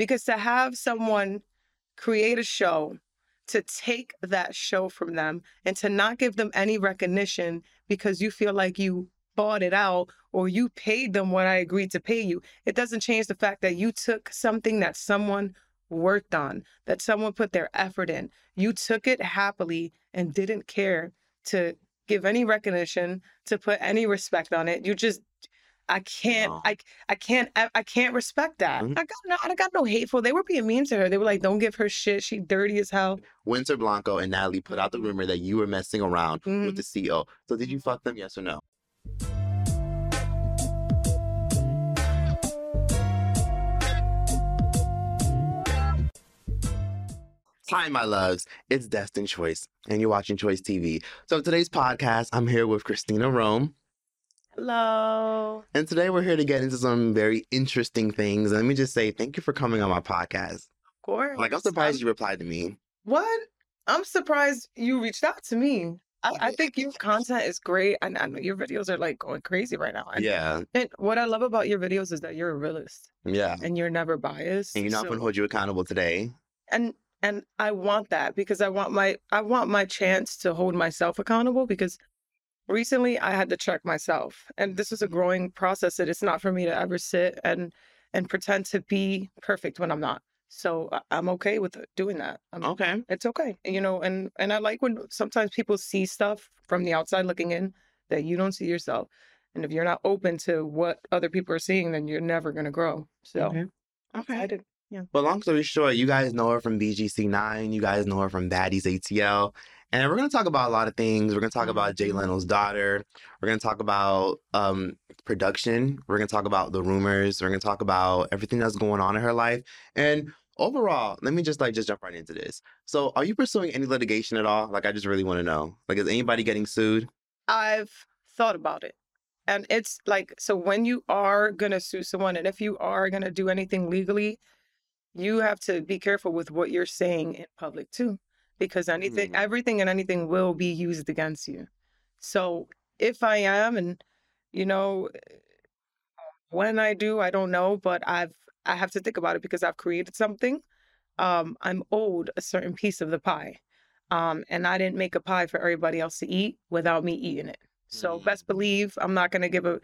Because to have someone create a show, to take that show from them and to not give them any recognition because you feel like you bought it out or you paid them what I agreed to pay you, it doesn't change the fact that you took something that someone worked on, that someone put their effort in. You took it happily and didn't care to give any recognition, to put any respect on it. You just I can't, Wow. I, I can't, I, I can't respect that. Mhm. I got no, I got no hateful. They were being mean to her. They were like, "Don't give her shit. She dirty as hell." Winter Blanco and Natalie put out the rumor that you were messing around Mhm. with the CEO. So did you fuck them? Yes or no? Hi, my loves. It's Destin Choice, and you're watching Choice TV. So today's podcast, I'm here with Christina Rome, Hello. and today we're here to get into some very interesting things. Let me just say thank you for coming on my podcast. Of course. Like I'm surprised you replied to me. What? I'm surprised you reached out to me. I, I think your content is great, and I know your videos are like going crazy right now. And, Yeah, and what I love about your videos is that you're a realist yeah. and you're never biased. And you're not so- going to hold you accountable today. and and I want that because I want my I want my chance to hold myself accountable because recently I had to check myself and this is a mm-hmm. growing process that it's not for me to ever sit and and pretend to be perfect when I'm not. So I'm okay with uh, doing that. I'm, Okay. It's okay, you know, and and I like when sometimes people see stuff from the outside looking in that you don't see yourself. And if you're not open to what other people are seeing, then you're never gonna grow. So mm-hmm. Okay. I did. But long story short, you guys know her from BGC9. You guys know her from Baddies ATL. And we're going to talk about a lot of things. We're going to talk about Jay Mhm. Leno's daughter. We're going to talk about um, production. We're going to talk about the rumors. We're going to talk about everything that's going on in her life. And overall, let me just like just jump right into this. So, are you pursuing any litigation at all? Like, I just really want to know. Like, is anybody getting sued? I've thought about it. And it's like, so when you are going to sue someone, and if you are going to do anything legally, you have to be careful with what you're saying in public too, because anything, Mm. everything and anything will be used against you. So if I am, and you know, when I do, I don't know, but I've, I have to think about it because I've created something. Um, I'm owed a certain piece of the pie. Um, and I didn't make a pie for everybody else to eat without me eating it. So Mm. best believe I'm not gonna give a,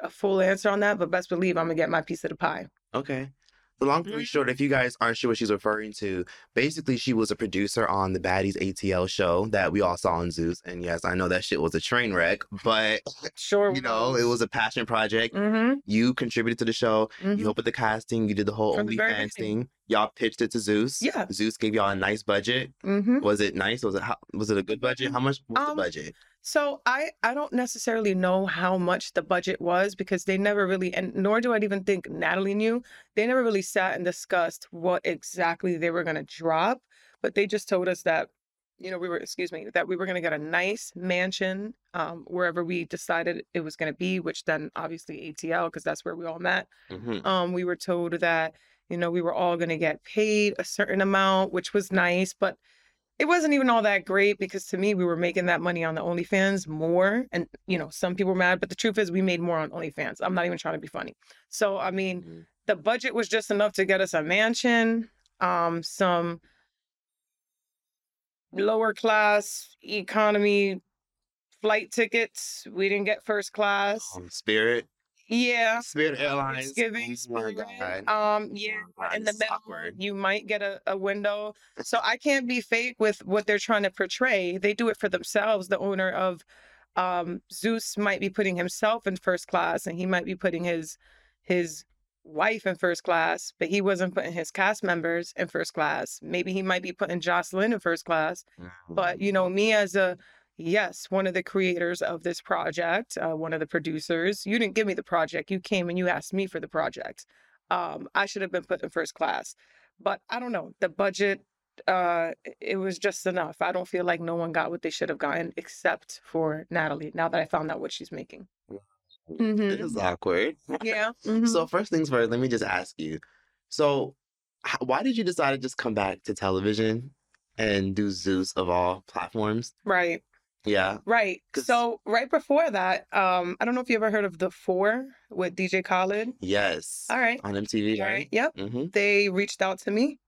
a full answer on that, but best believe I'm gonna get my piece of the pie. Okay. Long story short, if you guys aren't sure what she's referring to, basically she was a producer on the Baddies ATL show that we all saw on Zeus. And yes, I know that shit was a train wreck, but Sure. you know, it was a passion project. Mm-hmm. You contributed to the show. You helped with the casting. You did the whole the OnlyFans thing. Y'all pitched it to Zeus. Yeah. Zeus gave y'all a nice budget. Mm-hmm. Was it nice? Was it how, was it a good budget? How much was the Um, budget? So I I don't necessarily know how much the budget was because they never really and nor do I even think Natalie knew. They never really sat and discussed what exactly they were gonna drop, but they just told us that you know we were excuse me that we were gonna get a nice mansion um, wherever we decided it was gonna be, which then obviously ATL because that's where we all met. hmm Um, we were told that you know we were all gonna get paid a certain amount, which was nice, but it wasn't even all that great because to me we were making that money on the OnlyFans more, and you know some people were mad, but the truth is we made more on OnlyFans. I'm not even trying to be funny. So I mean, Mhm. the budget was just enough to get us a mansion, um, some lower class economy flight tickets. We didn't get first class. Um, Spirit. Yeah. Spirit Airlines. Thanksgiving, Oh Spirit. Um, yeah, Oh my in the middle, awkward. you might get a, a window. So I can't be fake with what they're trying to portray. They do it for themselves. The owner of um, Zeus might be putting himself in first class, and he might be putting his his wife in first class, but he wasn't putting his cast members in first class. Maybe he might be putting Jocelyn in first class. But you know, me as a yes, one of the creators of this project, uh, one of the producers, you didn't give me the project. You came and you asked me for the project. Um, I should have been put in first class. But I don't know. The budget, uh, it was just enough. I don't feel like no one got what they should have gotten except for Natalie. Now that I found out what she's making. Mhm. It is awkward. Yeah. mhm. So first things first, let me just ask you. So, why did you decide to just come back to television and do Zeus of all platforms? right. Yeah. Right. 'Cause- So right before that, um, I don't know if you ever heard of the Four with DJ Khaled. Yes. All right. On MTV, All right? right. Yep. Mm-hmm. They reached out to me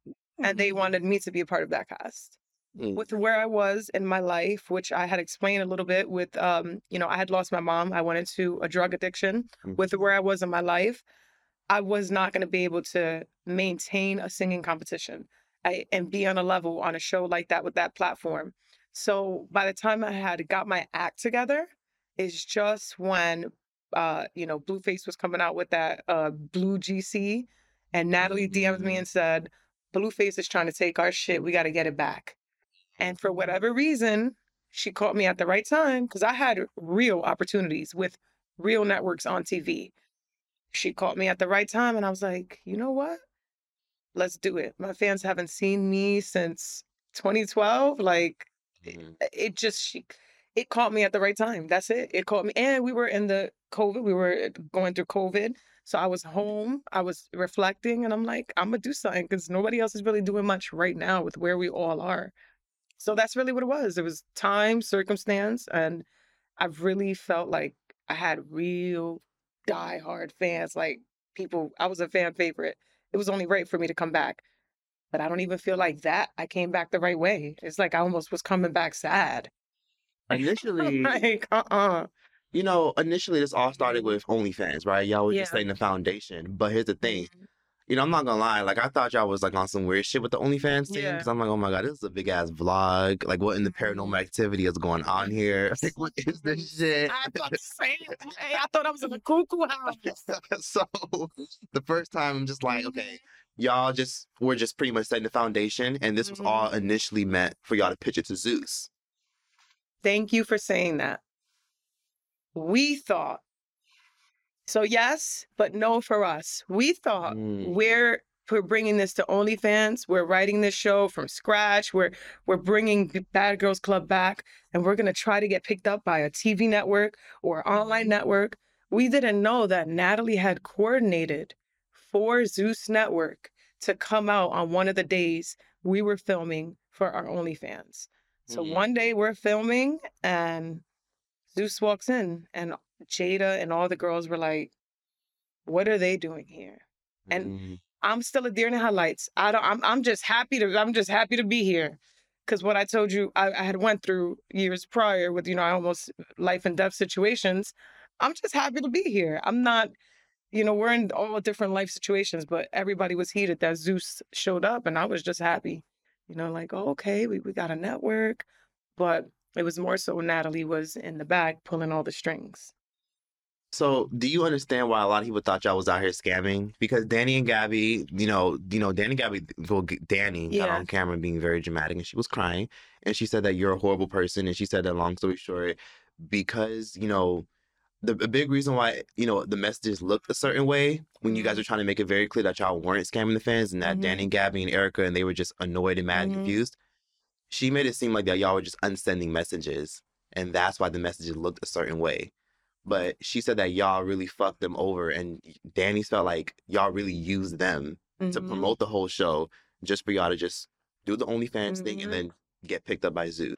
and they wanted me to be a part of that cast. Mm. with where I was in my life, which I had explained a little bit with, um, you know, I had lost my mom. I went into a drug addiction. With Mhm. where I was in my life, I was not going to be able to maintain a singing competition I, and be on a level on a show like that with that platform. So by the time I had got my act together, it's just when, uh, you know, Blueface was coming out with that uh, Blue GC, and Natalie DM'd me Mhm. and said, Blueface is trying to take our shit. We got to get it back. And for whatever reason, she caught me at the right time because I had real opportunities with real networks on TV. She caught me at the right time, and I was like, you know what? Let's do it. My fans haven't seen me since 2012. Like, Mhm. it just, she, it caught me at the right time. That's it. It caught me. And we were in the COVID, we were going through COVID. So I was home, I was reflecting, and I'm like, I'm going to do something because nobody else is really doing much right now with where we all are. So that's really what it was. It was time, circumstance, and I've really felt like I had real diehard fans. Like people, I was a fan favorite. It was only right for me to come back. But I don't even feel like that. I came back the right way. It's like I almost was coming back sad. Initially, like, uh uh you know, initially this all started with OnlyFans, right? Y'all was just laying the foundation. But here's the thing. You know, I'm not gonna lie. Like, I thought y'all was like on some weird shit with the OnlyFans thing. Yeah. Because I'm like, oh my god, this is a big ass vlog. Like, what in the paranormal activity is going on here? Like, what is this shit? I thought same thing. I thought I was in a cuckoo house. so the first time I'm just like, okay, y'all just we're just pretty much setting the foundation, and this was Mhm. all initially meant for y'all to pitch it to Zeus. Thank you for saying that. We thought, so yes, but no for us. We thought Mm. we're we're bringing this to OnlyFans. We're writing this show from scratch. We're we're bringing Bad Girls Club back, and we're gonna try to get picked up by a TV network or online network. We didn't know that Natalie had coordinated for Zeus Network to come out on one of the days we were filming for our OnlyFans. So Mhm. one day we're filming, and Zeus walks in, and Jada and all the girls were like, "What are they doing here?" And Mm. I'm still a deer in the headlights. I don't. I'm. I'm just happy to. I'm just happy to be here, because what I told you, I, I had went through years prior with you know, I almost life and death situations. I'm just happy to be here. I'm not. You know, we're in all different life situations, but everybody was heated that Zeus showed up, and I was just happy. You know, like oh, okay, we we got a network, but it was more so Natalie was in the back pulling all the strings. So, do you understand why a lot of people thought y'all was out here scamming? Because Danny and Gabby, you know, you know, Danny and Gabby, well, Danny got on camera being very dramatic, and she was crying, and she said that you're a horrible person, and she said that long story short, because you know, the a big reason why you know the messages looked a certain way when you guys Mhm. were trying to make it very clear that y'all weren't scamming the fans, and that Mhm. Danny Gabby and Erica and they were just annoyed and mad and Mhm. confused. She made it seem like that y'all were just unsending messages, and that's why the messages looked a certain way but she said that y'all really fucked them over and Danny felt like y'all really used them to Mhm. promote the whole show just for y'all to just do the OnlyFans thing Mhm. and then get picked up by Zeus.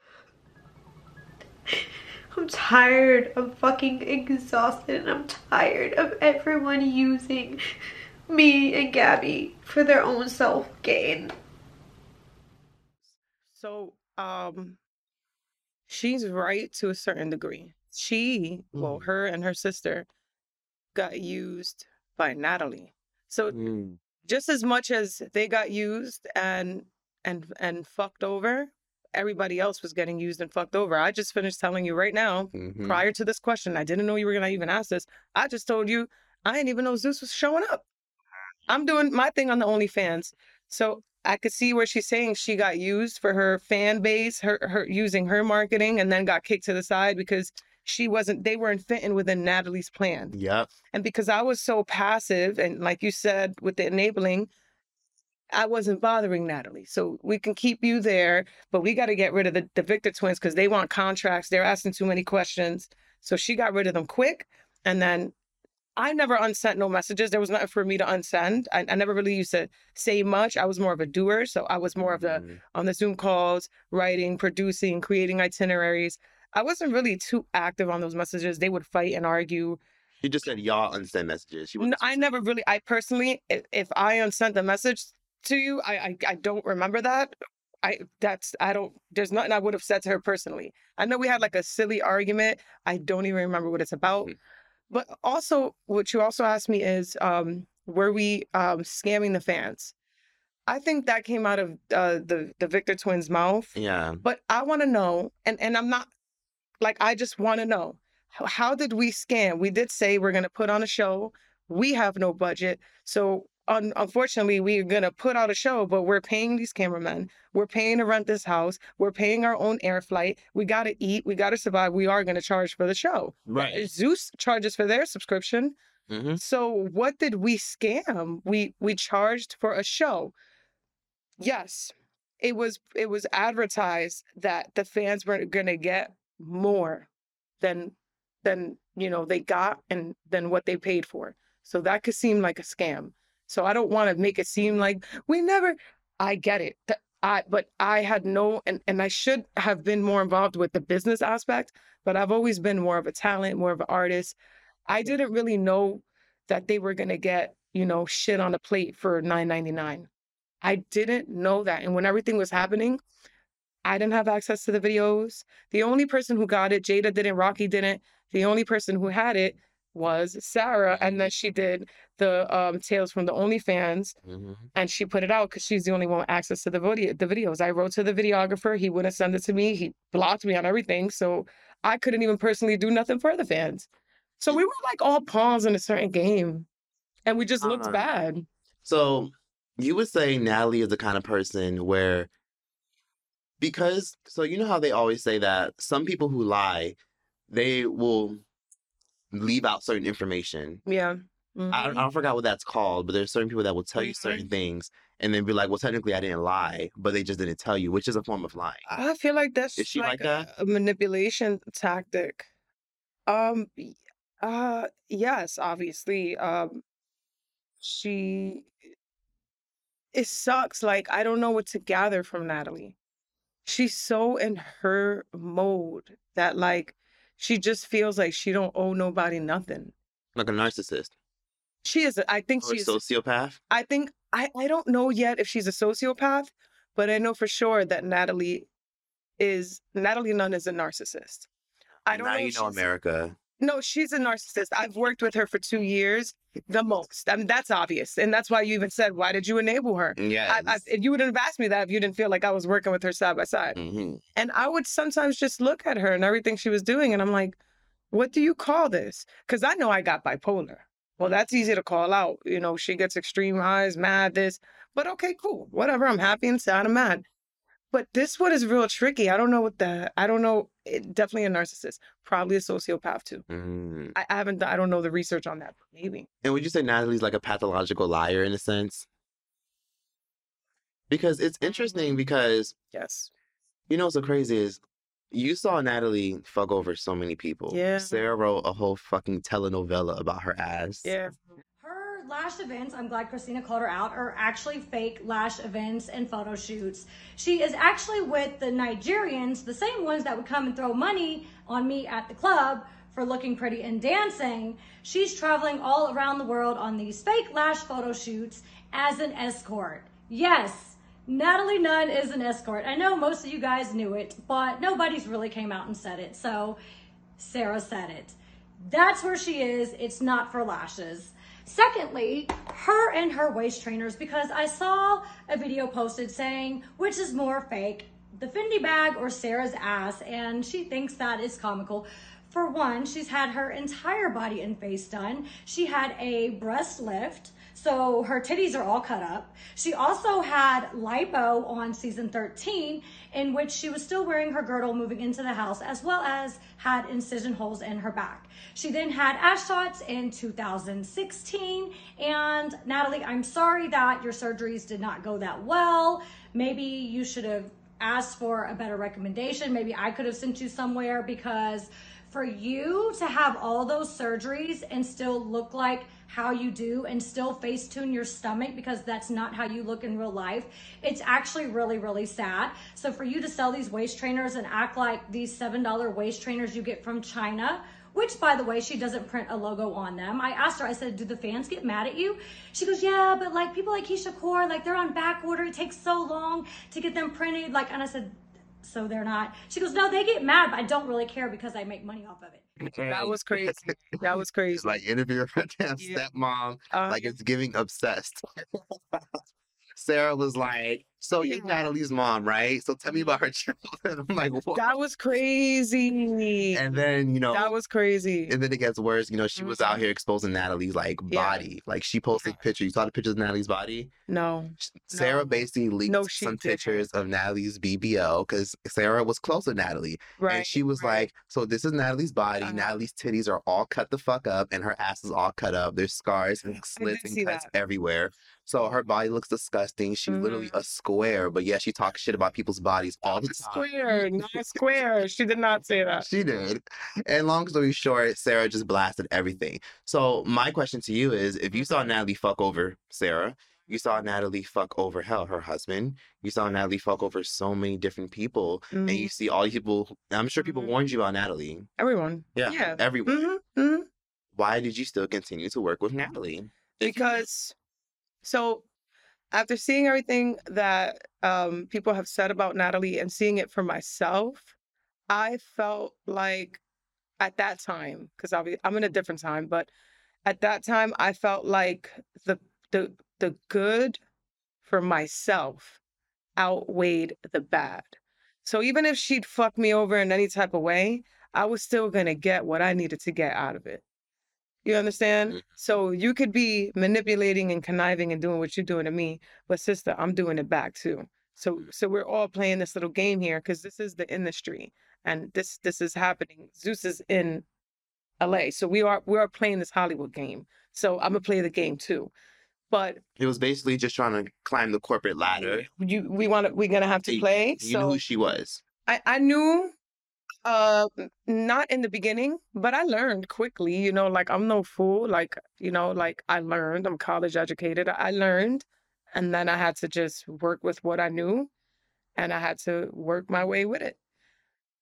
I'm tired. I'm fucking exhausted and I'm tired of everyone using me and Gabby for their own self gain. So, um, she's right to a certain degree. She, well, Mhm. her and her sister got used by Natalie. So Mm. just as much as they got used and and and fucked over, everybody else was getting used and fucked over. I just finished telling you right now, Mhm. prior to this question, I didn't know you were gonna even ask this. I just told you I didn't even know Zeus was showing up. I'm doing my thing on the OnlyFans. So I could see where she's saying she got used for her fan base, her her using her marketing, and then got kicked to the side because she wasn't they weren't fitting within Natalie's plan. Yep. And because I was so passive and like you said with the enabling, I wasn't bothering Natalie. So we can keep you there, but we got to get rid of the, the Victor twins because they want contracts. They're asking too many questions. So she got rid of them quick. And then I never unsent no messages. There was nothing for me to unsend. I, I never really used to say much. I was more of a doer. So I was more of the Mhm. on the Zoom calls, writing, producing, creating itineraries. I wasn't really too active on those messages. They would fight and argue. She just said y'all unsend messages. She No, I never really. I personally, i- if I unsent the message to you, I, I I don't remember that. I that's I don't. There's nothing I would have said to her personally. I know we had like a silly argument. I don't even remember what it's about. Mhm. But also, what you also asked me is, um, were we um scamming the fans? I think that came out of uh, the the Victor twins' mouth. Yeah. But I want to know, and and I'm not like I just want to know how, how did we scam? We did say we're going to put on a show. We have no budget, so un- unfortunately, we're going to put out a show. But we're paying these cameramen. We're paying to rent this house. We're paying our own air flight. We got to eat. We got to survive. We are going to charge for the show. Right. Zeus charges for their subscription. hmm So what did we scam? We we charged for a show. Yes. It was it was advertised that the fans were going to get more than than you know they got and than what they paid for. So that could seem like a scam. So I don't want to make it seem like we never I get it. I but I had no and and I should have been more involved with the business aspect, but I've always been more of a talent, more of an artist. I didn't really know that they were going to get, you know, shit on a plate for 9.99. I didn't know that. And when everything was happening, I didn't have access to the videos. The only person who got it, Jada didn't, Rocky didn't. The only person who had it was Sarah. And then she did the um, Tales from the OnlyFans hmm and she put it out because she's the only one with access to the video the videos. I wrote to the videographer, he wouldn't send it to me. He blocked me on everything. So I couldn't even personally do nothing for the fans. So we were like all pawns in a certain game. And we just looked Uh, bad. So you would say Natalie is the kind of person where because so you know how they always say that some people who lie, they will leave out certain information. Yeah. I don't, Mhm. I don't forgot what that's called, but there's certain people that will tell you Mhm. certain things and then be like, well, technically I didn't lie, but they just didn't tell you, which is a form of lying. I feel like that's Is she like a- that? a manipulation tactic. Um uh yes, obviously. Um she it sucks. Like I don't know what to gather from Natalie. She's so in her mode that like she just feels like she don't owe nobody nothing. Like a narcissist She is I think or a she's sociopath. I think I I don't know yet if she's a sociopath, but I know for sure that Natalie is Natalie Nunn is a narcissist. I don't now know. you know America. No, she's a narcissist. I've worked with her for two years, the most. I mean, that's obvious, and that's why you even said, "Why did you enable her?" Yeah. I, I, you wouldn't have asked me that if you didn't feel like I was working with her side by side. hmm And I would sometimes just look at her and everything she was doing, and I'm like, "What do you call this?" Because I know I got bipolar. Well, that's easy to call out. You know, she gets extreme highs, mad, this. But okay, cool, whatever. I'm happy and sad. I'm mad. But this one is real tricky. I don't know what the. I don't know. It, definitely a narcissist. Probably a sociopath too. hmm I, I haven't. I don't know the research on that. but Maybe. And would you say Natalie's like a pathological liar in a sense? Because it's interesting because Yes. you know what's so crazy is you saw Natalie fuck over so many people. Yeah. Sarah wrote a whole fucking telenovela about her ass. Yeah. Lash events, I'm glad Christina called her out, are actually fake lash events and photo shoots. She is actually with the Nigerians, the same ones that would come and throw money on me at the club for looking pretty and dancing. She's traveling all around the world on these fake lash photo shoots as an escort. Yes, Natalie Nunn is an escort. I know most of you guys knew it, but nobody's really came out and said it. So Sarah said it. That's where she is. It's not for lashes. Secondly, her and her waist trainers, because I saw a video posted saying which is more fake, the Fendi bag or Sarah's ass, and she thinks that is comical. For one, she's had her entire body and face done. She had a breast lift, so her titties are all cut up. She also had lipo on season 13, in which she was still wearing her girdle moving into the house, as well as had incision holes in her back. She then had ass shots in 2016. And Natalie, I'm sorry that your surgeries did not go that well. Maybe you should have asked for a better recommendation. Maybe I could have sent you somewhere because for you to have all those surgeries and still look like how you do and still face tune your stomach because that's not how you look in real life. It's actually really, really sad. So for you to sell these waist trainers and act like these $7 waist trainers you get from China, which by the way, she doesn't print a logo on them. I asked her, I said, do the fans get mad at you? She goes, yeah, but like people like Keisha Core, like they're on back order. It takes so long to get them printed. Like, and I said, so they're not. She goes, no, they get mad, but I don't really care because I make money off of it. That was crazy. That was crazy. It's like interviewing her damn Yeah. stepmom. Like uh-huh. it's giving obsessed. Sarah was like, "So you're Natalie's mom, right? So tell me about her childhood." I'm like, "What?" that was crazy. And then you know, that was crazy. and then it gets worse. You know, she was out Mhm. here exposing Natalie's like Yeah. body. Like she posted pictures. You saw the pictures of Natalie's body. No. Sarah No. basically leaked No, some didn't. pictures of Natalie's BBL because Sarah was close to Natalie, Right. and she was right. like, "So this is Natalie's body. Uh-huh. Natalie's titties are all cut the fuck up, and her ass is all cut up. There's scars and slits and cuts that. everywhere. So her body looks disgusting. She's literally Mhm. a square, but yeah, she talks shit about people's bodies all the time." Square, not square. She did not say that. She did. And long story short, Sarah just blasted everything. So my question to you is if you saw Mm-hmm. Natalie fuck over Sarah, you saw Natalie fuck over hell, her husband, you saw Natalie fuck over so many different people, and Mhm. you see all these people I'm sure people Mhm. warned you about Natalie. Everyone. Yeah. Yeah. Everyone. hmm hmm Why did you still continue to work with Natalie? Because, so after seeing everything that um, people have said about Natalie and seeing it for myself, I felt like at that time, because I'm in a different time, but at that time, I felt like the the the good for myself outweighed the bad. So even if she'd fuck me over in any type of way, I was still gonna get what I needed to get out of it. You understand? Mhm. So you could be manipulating and conniving and doing what you're doing to me, but sister, I'm doing it back too. So so we're all playing this little game here because this is the industry and this this is happening. Zeus is in LA. So we are we are playing this Hollywood game. So I'm gonna play the game too. But It was basically just trying to climb the corporate ladder. you we want to we're gonna have to play. You knew who she was. I, I knew uh not in the beginning, but I learned quickly, you know, like I'm no fool. Like, you know, like I learned, I'm college educated. I learned and then I had to just work with what I knew and I had to work my way with it.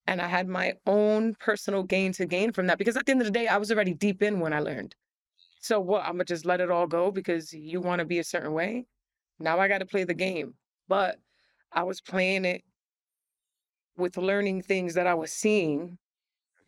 And I had my own personal gain to gain from that because at the end of the day, I was already deep in when I learned. So what, I'm gonna just let it all go because you want to be a certain way? Now I got to play the game. But I was playing it with learning things that I was seeing.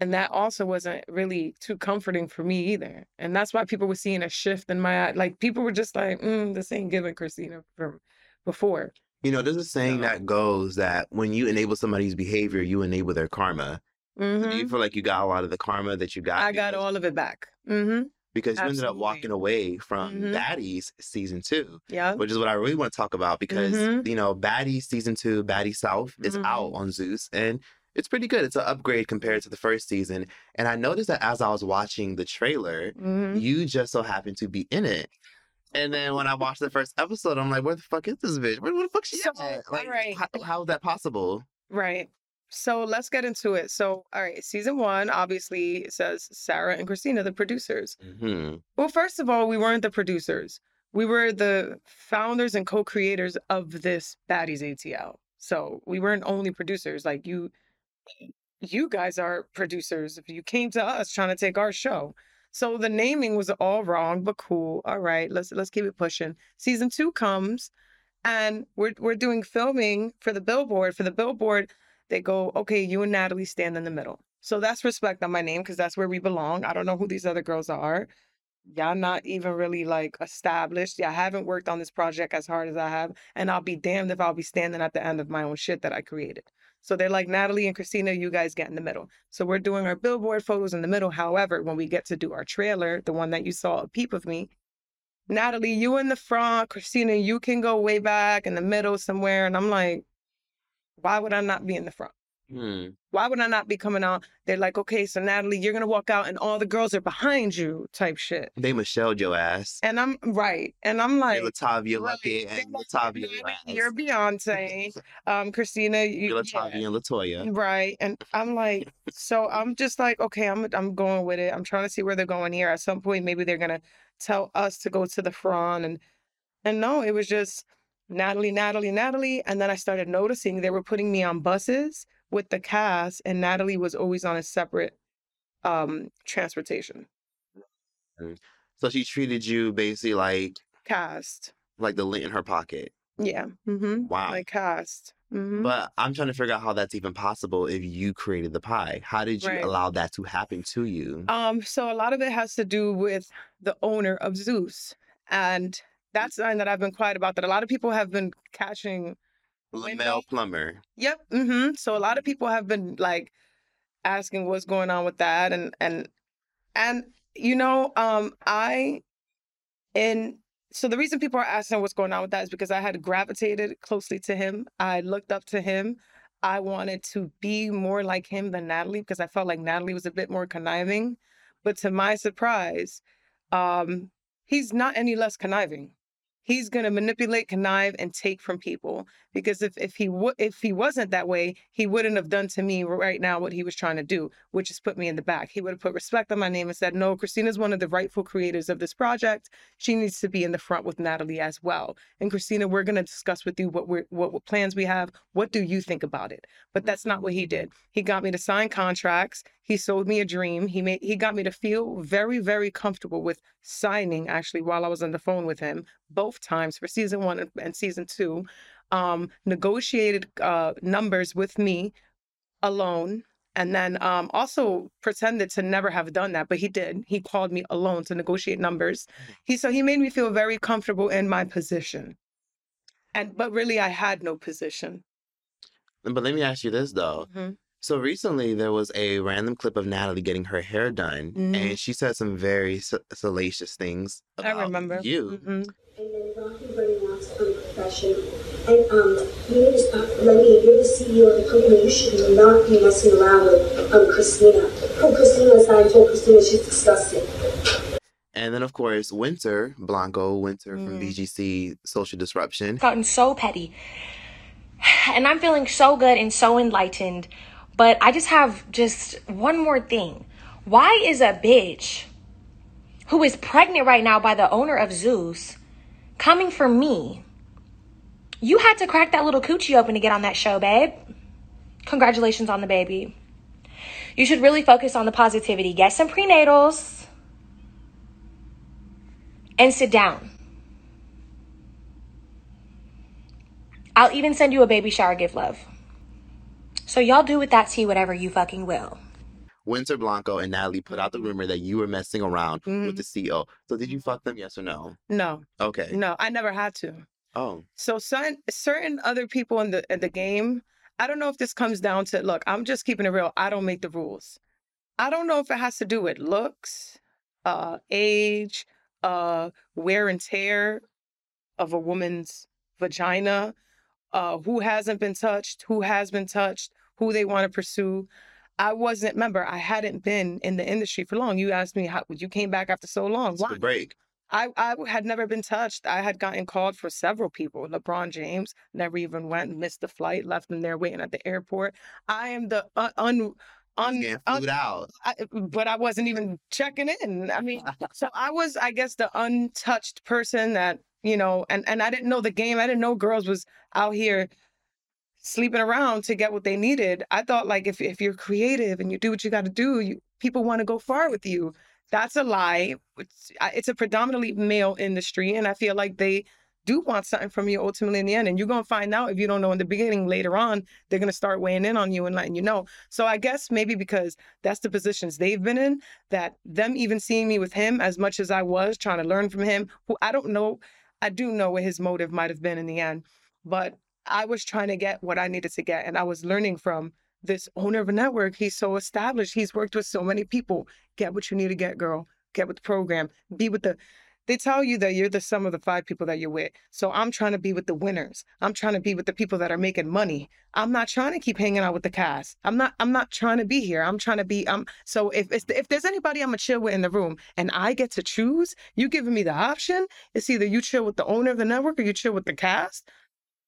And that also wasn't really too comforting for me either. And that's why people were seeing a shift in my like people were just like, mm, this ain't giving Christina from before. You know, there's a saying So- that goes that when you enable somebody's behavior, you enable their karma. So Do Mhm. you feel like you got a lot of the karma that you got? I got all of it back. hmm because you ended up walking away from Mhm. Baddies season two, Yeah. which is what I really want to talk about because Mhm. you know Baddies season two, Baddie South is out Mhm. on Zeus and it's pretty good. It's an upgrade compared to the first season. And I noticed that as I was watching the trailer, hmm you just so happened to be in it. And then when I watched the first episode, I'm like, where the fuck is this bitch? Where, where the fuck she So, at? Like, alright. how, how is that possible? Right. So let's get into it. So, all right, season one obviously says Sarah and Christina, the producers. hmm Well, first of all, we weren't the producers. We were the founders and co-creators of this Baddies ATL. So we weren't only producers. Like you, you guys are producers. If you came to us trying to take our show, so the naming was all wrong, but cool. All right, let's let's keep it pushing. Season two comes, and we're we're doing filming for the billboard. For the billboard, they go, okay, you and Natalie stand in the middle. So that's respect on my name because that's where we belong. I don't know who these other girls are y'all not even really like established. Y'all haven't worked on this project as hard as I have. And I'll be damned if I'll be standing at the end of my own shit that I created. So they're like, Natalie and Christina, you guys get in the middle. So we're doing our billboard photos in the middle. However, when we get to do our trailer, the one that you saw a peep of me, Natalie, you in the front, Christina, you can go way back in the middle somewhere. And I'm like, why would I not be in the front? Hmm. Why would I not be coming out? They're like, okay, so Natalie, you're gonna walk out and all the girls are behind you, type shit. They Michelle'd your ass. And I'm right. And I'm like, You're Latavia right, Lucky and Latavia. You're Beyonce. Um, Christina, you, You're yeah, Latavia and Latoya. right. And I'm like, so I'm just like, okay, I'm I'm going with it. I'm trying to see where they're going here. At some point, maybe they're gonna tell us to go to the front and and no, it was just Natalie, Natalie, Natalie. And then I started noticing they were putting me on buses with the cast, and Natalie was always on a separate um transportation. So she treated you basically like Cast. like the lint in her pocket. Yeah. Mm-hmm. Wow. Like cast. Mm-hmm. But I'm trying to figure out how that's even possible if you created the pie. How did you Right. allow that to happen to you? Um, so a lot of it has to do with the owner of Zeus. And that's something that I've been quiet about that a lot of people have been catching. Lemuel Plummer. Yep. Mm-hmm. So a lot of people have been like asking what's going on with that and and and you know, um I in so the reason people are asking what's going on with that is because I had gravitated closely to him. I looked up to him. I wanted to be more like him than Natalie because I felt like Natalie was a bit more conniving. But to my surprise, um, he's not any less conniving. He's gonna manipulate, connive, and take from people. Because if if he would if he wasn't that way, he wouldn't have done to me right now what he was trying to do, which is put me in the back. He would have put respect on my name and said, "No, Christina's one of the rightful creators of this project. She needs to be in the front with Natalie as well." And Christina, we're gonna discuss with you what we're what, what plans we have. What do you think about it? But that's not what he did. He got me to sign contracts. He sold me a dream. He made he got me to feel very very comfortable with signing actually while I was on the phone with him both times for season 1 and- season 2. Um negotiated uh numbers with me alone and then um also pretended to never have done that but he did he called me alone to negotiate numbers he so he made me feel very comfortable in my position and but really i had no position But let me ask you this though. Mhm. So recently there was a random clip of Natalie getting her hair done, Mhm. and she said some very sa- salacious things i about remember you. Mhm. and then Rocky really wants to become professional. And um, you need to stop. Lenny, you're the CEO of the company. You should not be messing around with um Christina. Poor Christina aside, I told Christina she's disgusting. And then of course Winter Blanco, Winter from Mhm. BGC Social Disruption. gotten so petty. And I'm feeling so good and so enlightened. But I just have just one more thing. Why is a bitch who is pregnant right now by the owner of Zeus coming for me? You had to crack that little coochie open to get on that show, babe. Congratulations on the baby. You should really focus on the positivity. Get some prenatals and sit down. I'll even send you a baby shower gift, love. So y'all do with that tea whatever you fucking will. Winter Blanco and Natalie put out the Mm-hmm. rumor that you were messing around with the CEO. So did you fuck them? Yes or no? no Okay. no i never had to Oh. so certain certain other people in the in the game i don't know if this comes down to look i'm just keeping it real i don't make the rules i don't know if it has to do with looks uh age uh wear and tear of a woman's vagina uh who hasn't been touched who has been touched who they want to pursue i wasn't remember i hadn't been in the industry for long you asked me how you came back after so long why break. I, I had never been touched. I had gotten called for several people. LeBron James never even went, missed the flight, left them there waiting at the airport. I am the uh, un, un, un, getting un flued out. I, but I wasn't even checking in. I mean, so I was, I guess, the untouched person that you know, and and I didn't know the game. I didn't know girls was out here sleeping around to get what they needed. I thought like if if you're creative and you do what you got to do, you people want to go far with you. That's a lie. It's, it's a predominantly male industry, and I feel like they do want something from you ultimately in the end. And you're gonna find out if you don't know in the beginning. Later on, they're gonna start weighing in on you and letting you know. So I guess maybe because that's the positions they've been in, that them even seeing me with him as much as I was trying to learn from him, who I don't know, I do know what his motive might have been in the end, but I was trying to get what I needed to get, and I was learning from this owner of a network. He's so established. He's worked with so many people. Get what you need to get, girl. Get with the program. Be with the. They tell you that you're the sum of the five people that you're with. So I'm trying to be with the winners. I'm trying to be with the people that are making money. I'm not trying to keep hanging out with the cast. I'm not. I'm not trying to be here. I'm trying to be. Um. So if if, there's anybody I'm gonna chill with in the room, and I get to choose, you giving me the option. It's either you chill with the owner of the network or you chill with the cast.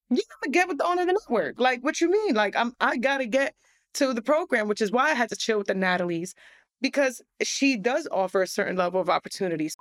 You gotta get with the owner of the network. Like, what you mean? Like, I'm I gotta get to the program, which is why I had to chill with the Natalie's, because she does offer a certain level of opportunities.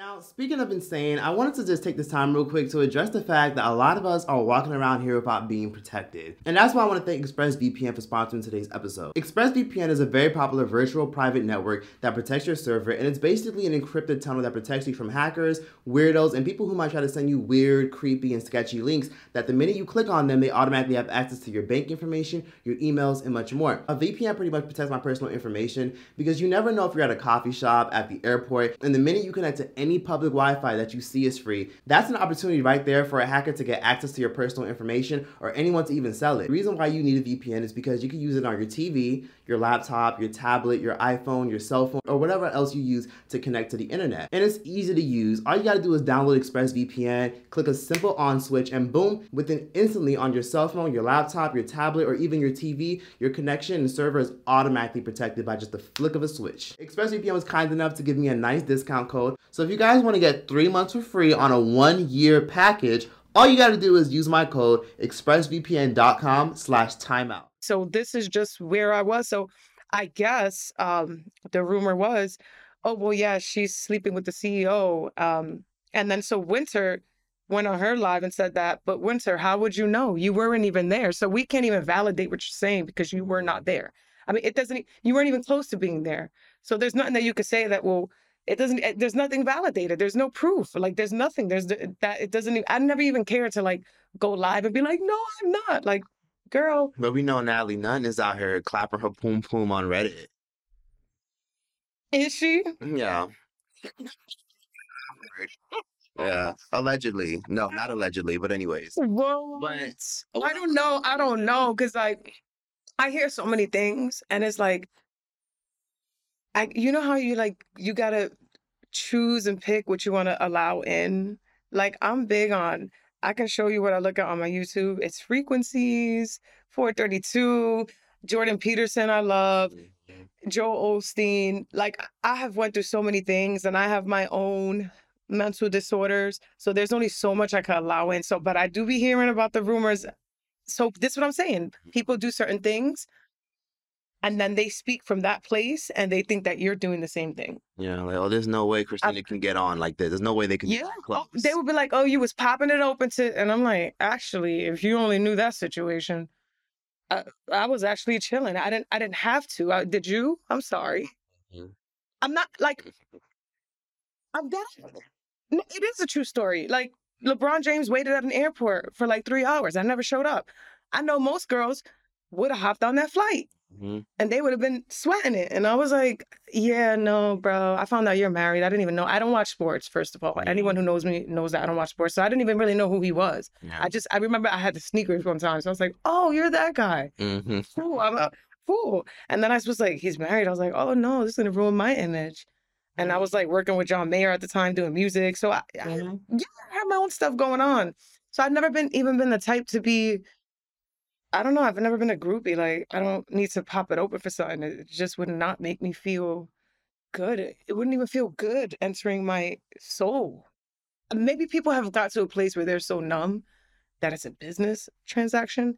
Now, speaking of insane, I wanted to just take this time real quick to address the fact that a lot of us are walking around here without being protected. And that's why I want to thank ExpressVPN for sponsoring today's episode. ExpressVPN is a very popular virtual private network that protects your server, and it's basically an encrypted tunnel that protects you from hackers, weirdos, and people who might try to send you weird, creepy, and sketchy links that the minute you click on them, they automatically have access to your bank information, your emails, and much more. A VPN pretty much protects my personal information because you never know if you're at a coffee shop, at the airport, and the minute you connect to any public Wi-Fi that you see is free, that's an opportunity right there for a hacker to get access to your personal information or anyone to even sell it. The reason why you need a VPN is because you can use it on your TV, your laptop, your tablet, your iPhone, your cell phone, or whatever else you use to connect to the internet. And it's easy to use. All you gotta do is download ExpressVPN, click a simple on switch, and boom, within instantly on your cell phone, your laptop, your tablet, or even your TV, your connection and server is automatically protected by just the flick of a switch. ExpressVPN was kind enough to give me a nice discount code. So if you guys want to get three months for free on a one-year package, all you gotta do is use my code expressvpn.com slash timeout. So this is just where I was. So I guess um, the rumor was, oh well, yeah, she's sleeping with the CEO. Um, and then so Winter went on her live and said that. But Winter, how would you know? You weren't even there, so we can't even validate what you're saying because you were not there. I mean, it doesn't. You weren't even close to being there. So there's nothing that you could say that will. It doesn't. it- There's nothing validated. There's no proof. Like there's nothing. There's that. It doesn't. I never even care to like go live and be like, no, I'm not. Like, girl, But we know Natalie Nunn is out here clapping her poom poom on Reddit. is she? Yeah. Yeah, allegedly. No, not allegedly, but anyways. What? But I don't know. I don't know because like I hear so many things, and it's like I. You know how you like you gotta choose and pick what you want to allow in. Like I'm big on. I can show you what I look at on my YouTube. It's frequencies, 432, Jordan Peterson. I love mm-hmm. Joel Osteen. Like I have went through so many things, and I have my own mental disorders. So there's only so much I can allow in. So, but I do be hearing about the rumors. So this is what I'm saying. Mm-hmm. People do certain things, and then they speak from that place, and they think that you're doing the same thing. yeah, like oh, there's no way Christina can get on like this. There's no way they can. Yeah. Oh, they would be like, "Oh, you was popping it open to," and I'm like, "Actually, if you only knew that situation, I, I was actually chilling. I didn't. I didn't have to. I, did you? I'm sorry. Mhm. I'm not like. I'm dead. No, It is a true story. Like LeBron James waited at an airport for like three hours. I never showed up. I know most girls would have hopped on that flight Mhm. and they would have been sweating it. And I was like, yeah, no, bro. I found out you're married. I didn't even know. I don't watch sports, first of all. Anyone who knows me knows that I don't watch sports. So I didn't even really know who he was. Yeah. I just, I remember I had the sneakers one time. So I was like, oh, you're that guy. hmm Fool, I'm a fool. And then I was like, he's married. I was like, oh, no, this is going to ruin my image. And I was like working with John Mayer at the time doing music. So I, I, yeah, I have my own stuff going on. So I've never been even been the type to be. I don't know. I've never been a groupie. Like I don't need to pop it open for something. It just would not make me feel good. It wouldn't even feel good entering my soul. Maybe people have got to a place where they're so numb that it's a business transaction.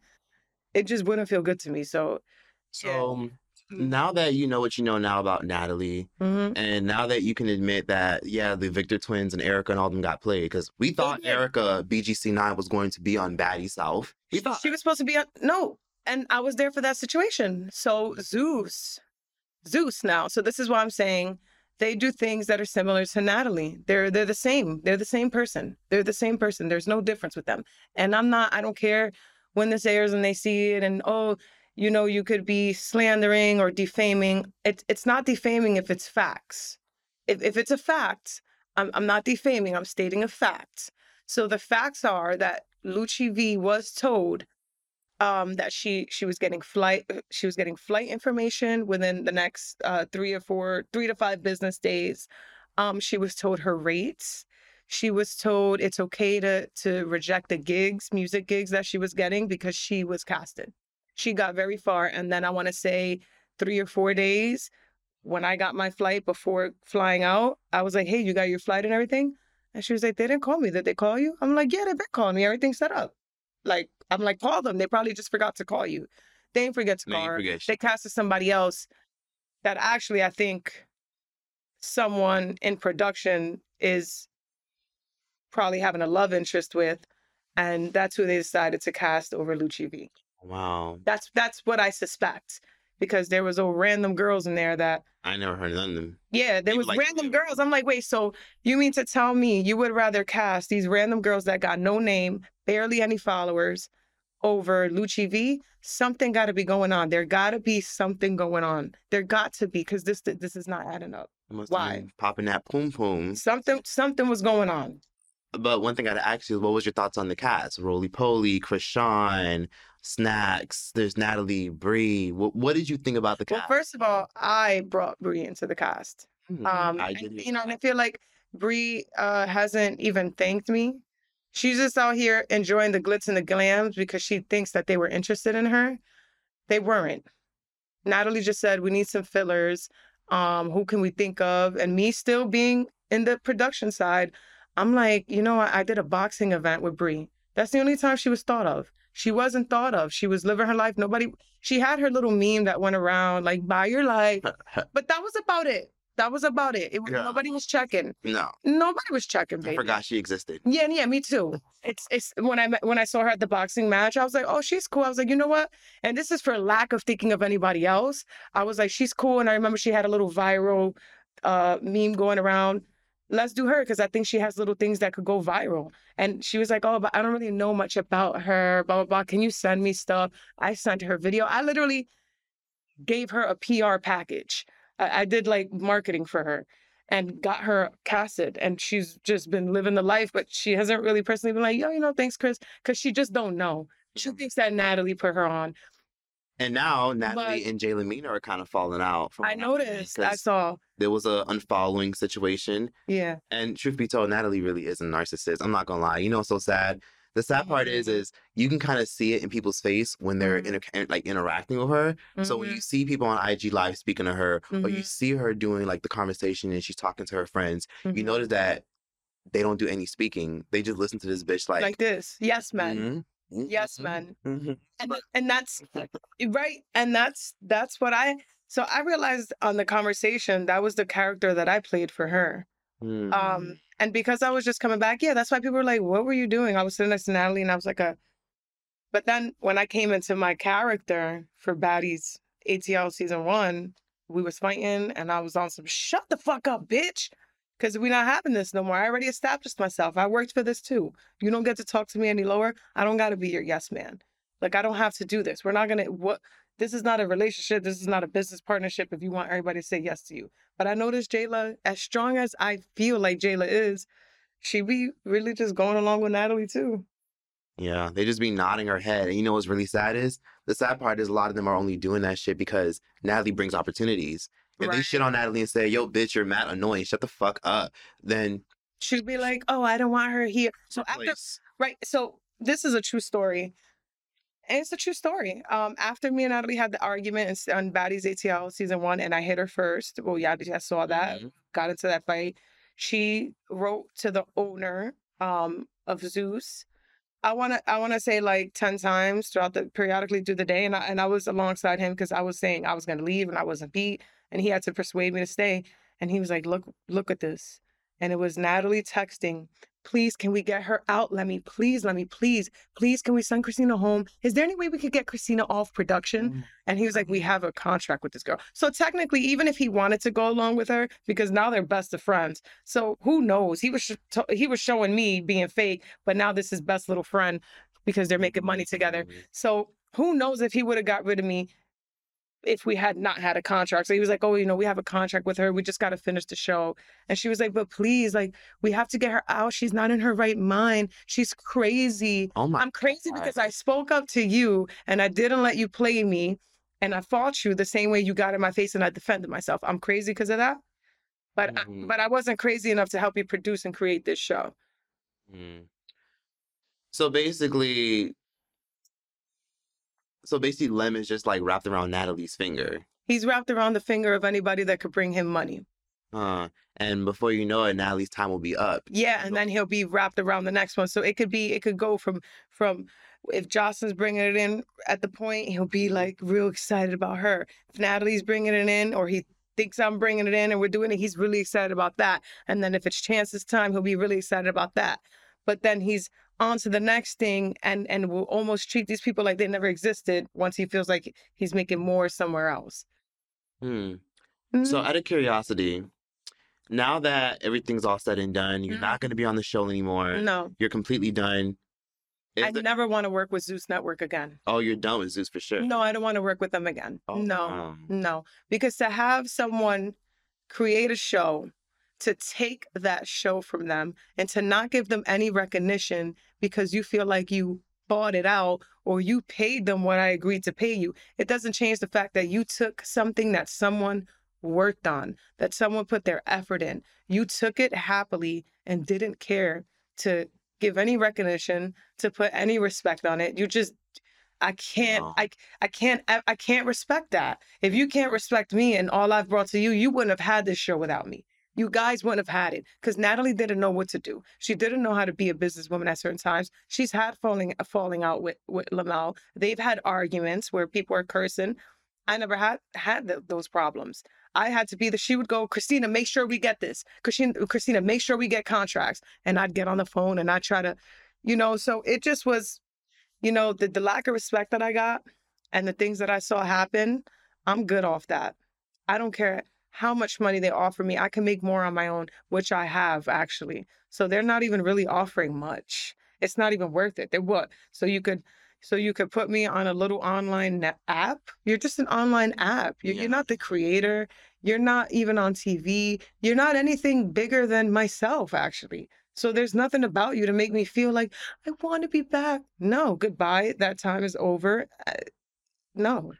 It just wouldn't feel good to me. So. So um. Now that you know what you know now about Natalie, mhm. and now that you can admit that, yeah, the Victor twins and Erica and all them got played, because we thought yeah. Erica BGC9 was going to be on Baddie South. We thought She was supposed to be on no, and I was there for that situation. So Zeus, Zeus now. So this is why I'm saying they do things that are similar to Natalie. They're they're the same. They're the same person. They're the same person. There's no difference with them. And I'm not. I don't care when this airs and they see it and oh, you know, you could be slandering or defaming. It's it's not defaming if it's facts. If if it's a fact, I'm I'm not defaming. I'm stating a fact. So the facts are that Lucci V was told um, that she she was getting flight uh, she was getting flight information within the next uh, three or four three to five business days. Um, she was told her rates. She was told it's okay to to reject the gigs, music gigs that she was getting because she was casted. She got very far, and then I want to say three or four days when I got my flight before flying out, I was like, "Hey, you got your flight and everything?" And she was like, "They didn't call me. Did they call you?" I'm like, "Yeah, they been calling me. Everything's set up." Like, I'm like, call them. They probably just forgot to call you. They didn't forget to call her. forget. They casted somebody else that actually I think someone in production is probably having a love interest with, and that's who they decided to cast over Lucci V. Wow. That's that's what I suspect because there was old random girls in there that I never heard of them. yeah, there was like random them. girls. I'm like, wait, so you mean to tell me you would rather cast these random girls that got no name, barely any followers, over Lucci V? Something got to be going on. There got to be something going on. There got to be because this this is not adding up. Why? popping that poom poom. Something something was going on. But one thing I'd ask you is what was your thoughts on the cast? Roly Poly, Chrisean, Snacks, there's Natalie, Bree. What, what did you think about the cast? Well, first of all, I brought Brie into the cast. Mhm. Um, I did hear you know, and I feel like Brie uh, hasn't even thanked me. She's just out here enjoying the glitz and the glams because she thinks that they were interested in her. They weren't. Natalie just said, "We need some fillers. Um, who can we think of?" And me still being in the production side, I'm like, you know, what? I did a boxing event with Brie. That's the only time she was thought of. She wasn't thought of. She was living her life. Nobody. She had her little meme that went around like, "Buy your life," but that was about it. That was about it. it was, Yeah. Nobody was checking. no, Nobody was checking, I forgot she existed. Yeah, yeah, me too. It's it's when I met, when I saw her at the boxing match, I was like, oh, she's cool. I was like, you know what? And this is for lack of thinking of anybody else. I was like, she's cool, and I remember she had a little viral uh meme going around. Let's do her because I think she has little things that could go viral. And she was like, oh, but I don't really know much about her. Blah blah blah. Can you send me stuff? I sent her video. I literally gave her a PR package. I, I did like marketing for her and got her casted and she's just been living the life but she hasn't really personally been like yo you know thanks chris because she just don't know she mm-hmm. thinks that natalie put her on And now Natalie But- and Jalen Mina are kind of falling out. From i noticed i saw there was a unfollowing situation. yeah And truth be told, Natalie really is a narcissist. I'm not gonna lie. You know, so sad. The sad part is, Mhm. is you can kind of see it in people's face when they're Mhm. inter- like interacting with her. So when you see people on IG Live speaking to her, or you Mhm. see her doing like the conversation and she's talking to her friends, you Mhm. notice that they don't do any speaking. They just listen to this bitch like, like this yes man "Mhm, mhm, yes mhm, man mhm." and and that's right and that's that's what i so i realized on the conversation that was the character that i played for her Mm. Um, and because I was just coming back, yeah, that's why people were like, "What were you doing?" I was sitting next to Natalie, and I was like, "A." But then when I came into my character for Baddies ATL season one, we was fighting, and I was on some "shut the fuck up, bitch," because we not having this no more. I already established myself. I worked for this too. You don't get to talk to me any lower. I don't got to be your yes man. Like I don't have to do this. We're not gonna what. This is not a relationship. This is not a business partnership. If you want everybody to say yes to you, but I noticed Jayla, as strong as I feel like Jayla is, she be really just going along with Natalie too. Yeah, they just be nodding her head. And you know what's really sad is? The sad part is a lot of them are only doing that shit because Natalie brings opportunities. If they shit on Natalie and say, yo, bitch, you're mad annoying, shut the fuck up, then She'd be like, "Oh, I don't want her here." So after, replace. right? So this is a true story. And it's a true story. Um, after me and Natalie had the argument on Baddies ATL season one, and I hit her first. Well, yeah, I saw that. Mhm. Got into that fight. She wrote to the owner um, of Zeus. I wanna I wanna say like ten times throughout the periodically through the day, and I and I was alongside him because I was saying I was gonna leave and I wasn't beat, and he had to persuade me to stay. And he was like, "Look, look at this," and it was Natalie texting, "Please, can we get her out? Let me, please, let me, please, please, can we send Christina home? Is there any way we could get Christina off production?" And he was like, "We have a contract with this girl." So technically, even if he wanted to go along with her, because now they're best of friends, so who knows? He was sh- he was showing me being fake, but now this is best little friend because they're making money together. So who knows if he would have got rid of me if we had not had a contract. So he was like, "Oh, you know, we have a contract with her. We just got to finish the show." And she was like, "But please, like, we have to get her out. She's not in her right mind. She's crazy." Oh my I'm crazy God. because I spoke up to you and I didn't let you play me and I fought you the same way you got in my face and I defended myself. I'm crazy because of that. But Mhm. I, but I wasn't crazy enough to help you produce and create this show. Mm. So basically, so basically, Lemuel's just like wrapped around Natalie's finger. He's wrapped around the finger of anybody that could bring him money. Uh, and before you know it, Natalie's time will be up. Yeah, and then he'll be wrapped around the next one. So it could be, it could go from from if Joseline's bringing it in at the point, he'll be like real excited about her. If Natalie's bringing it in, or he thinks I'm bringing it in and we're doing it, he's really excited about that. And then if it's Chance's time, he'll be really excited about that. But then he's on to the next thing and and will almost treat these people like they never existed once he feels like he's making more somewhere else. Hmm. So, Mhm. out of curiosity, now that everything's all said and done, you're Mhm. not going to be on the show anymore. no, You're completely done. Is I there- never want to work with Zeus Network again. oh, you're done with Zeus for sure. No, I don't want to work with them again. Oh, no, wow. no, because to have someone create a show to take that show from them and to not give them any recognition because you feel like you bought it out or you paid them what I agreed to pay you, it doesn't change the fact that you took something that someone worked on, that someone put their effort in. You took it happily and didn't care to give any recognition, to put any respect on it. You just I can't. I I can't I, I can't respect that. If you can't respect me and all I've brought to you, you wouldn't have had this show without me. You guys wouldn't have had it because Natalie didn't know what to do. She didn't know how to be a businesswoman at certain times. She's had falling uh, falling out with with Lemuel. They've had arguments where people are cursing. I never had had th- those problems. I had to be the. She would go, Christina, make sure we get this. Christina, Christina, make sure we get contracts. And I'd get on the phone and I'd try to, you know. So it just was, you know, the the lack of respect that I got and the things that I saw happen. I'm good off that. I don't care how much money they offer me. I can make more on my own, which I have actually. So they're not even really offering much. It's not even worth it. They're what? So you could so you could put me on a little online app. You're just an online app. You're, Yeah. you're not the creator. You're not even on TV. You're not anything bigger than myself, actually. So there's nothing about you to make me feel like I want to be back. No, goodbye. That time is over. Uh, no.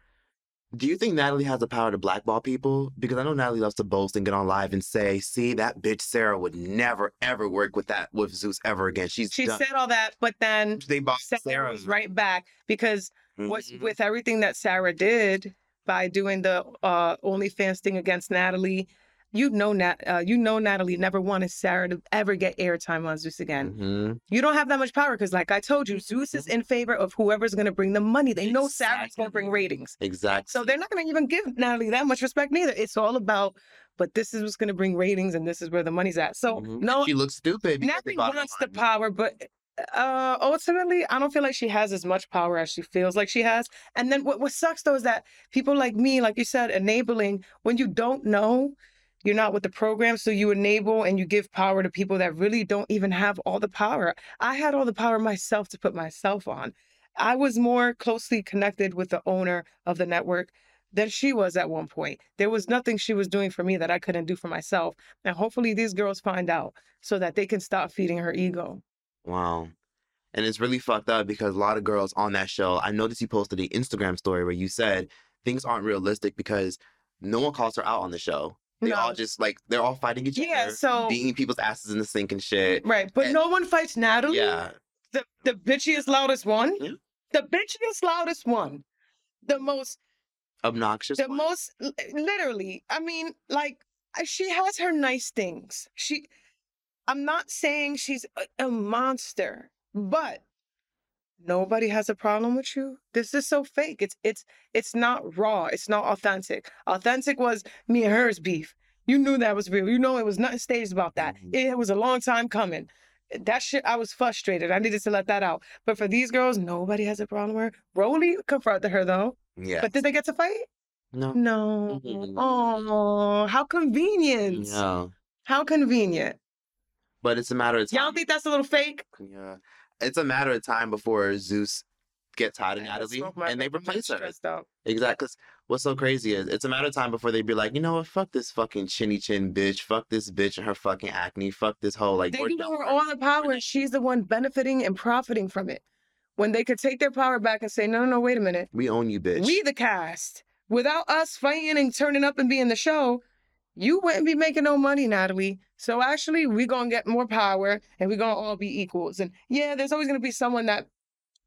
Do you think Natalie has the power to blackball people? Because I know Natalie loves to boast and get on live and say, "See, that bitch Sarah would never ever work with that with Zeus ever again." She's She done. said all that, but then they bought Sarah Sarah was right back because what's Mhm. with everything that Sarah did by doing the uh OnlyFans thing against Natalie, you know Nat uh, you know Natalie never wanted Sarah to ever get airtime on Zeus again. Mhm. You don't have that much power because like I told you, Zeus is in favor of whoever's gonna bring the money. They know Sarah's gonna bring ratings. Exactly. So they're not gonna even give Natalie that much respect neither. It's all about but this is what's gonna bring ratings and this is where the money's at. So Mhm. no she looks stupid. Natalie wants the power, but uh ultimately I don't feel like she has as much power as she feels like she has. And then what, what sucks though is that people like me, like you said, enabling when you don't know, you're not with the program, so you enable and you give power to people that really don't even have all the power. I had all the power myself to put myself on. I was more closely connected with the owner of the network than she was at one point. There was nothing she was doing for me that I couldn't do for myself. And hopefully these girls find out so that they can stop feeding her ego. Wow. And it's really fucked up because a lot of girls on that show, I noticed you posted an Instagram story where you said things aren't realistic because no one calls her out on the show. They all just like they're all fighting each Yeah, other, so- beating people's asses in the sink and shit. Right. But And- no one fights Natalie. Yeah. The the bitchiest loudest one. Yeah. The bitchiest loudest one. The most Obnoxious. the one. most literally i mean like uh, she has her nice things she i'm not saying she's a, a monster but nobody has a problem with you this is so fake it's it's it's not raw it's not authentic authentic was me and hers beef you knew that was real you know it was nothing staged about that Mhm. it was a long time coming that shit i was frustrated i needed to let that out but for these girls nobody has a problem with her Rolly confronted her though Yeah. but did they get to fight no. no. Mhm. Oh, how convenient. Yeah. How convenient. But it's a matter of time. Y'all don't think that's a little fake? Yeah. It's a matter of time before Zeus gets tired of Man, I Natalie smoke my and they replace her. out. Exactly. What's so crazy is it's a matter of time before they'd be like, you know what, fuck this fucking chinny chin bitch, fuck this bitch and her fucking acne, fuck this whole like They give her all the power and she's the one benefiting and profiting from it. When they could take their power back and say, no, no, no, wait a minute. We own you, bitch. We the cast. Without us fighting and turning up and being the show, you wouldn't be making no money, Natalie. So actually, we're gonna get more power and we're gonna all be equals. And yeah, there's always gonna be someone that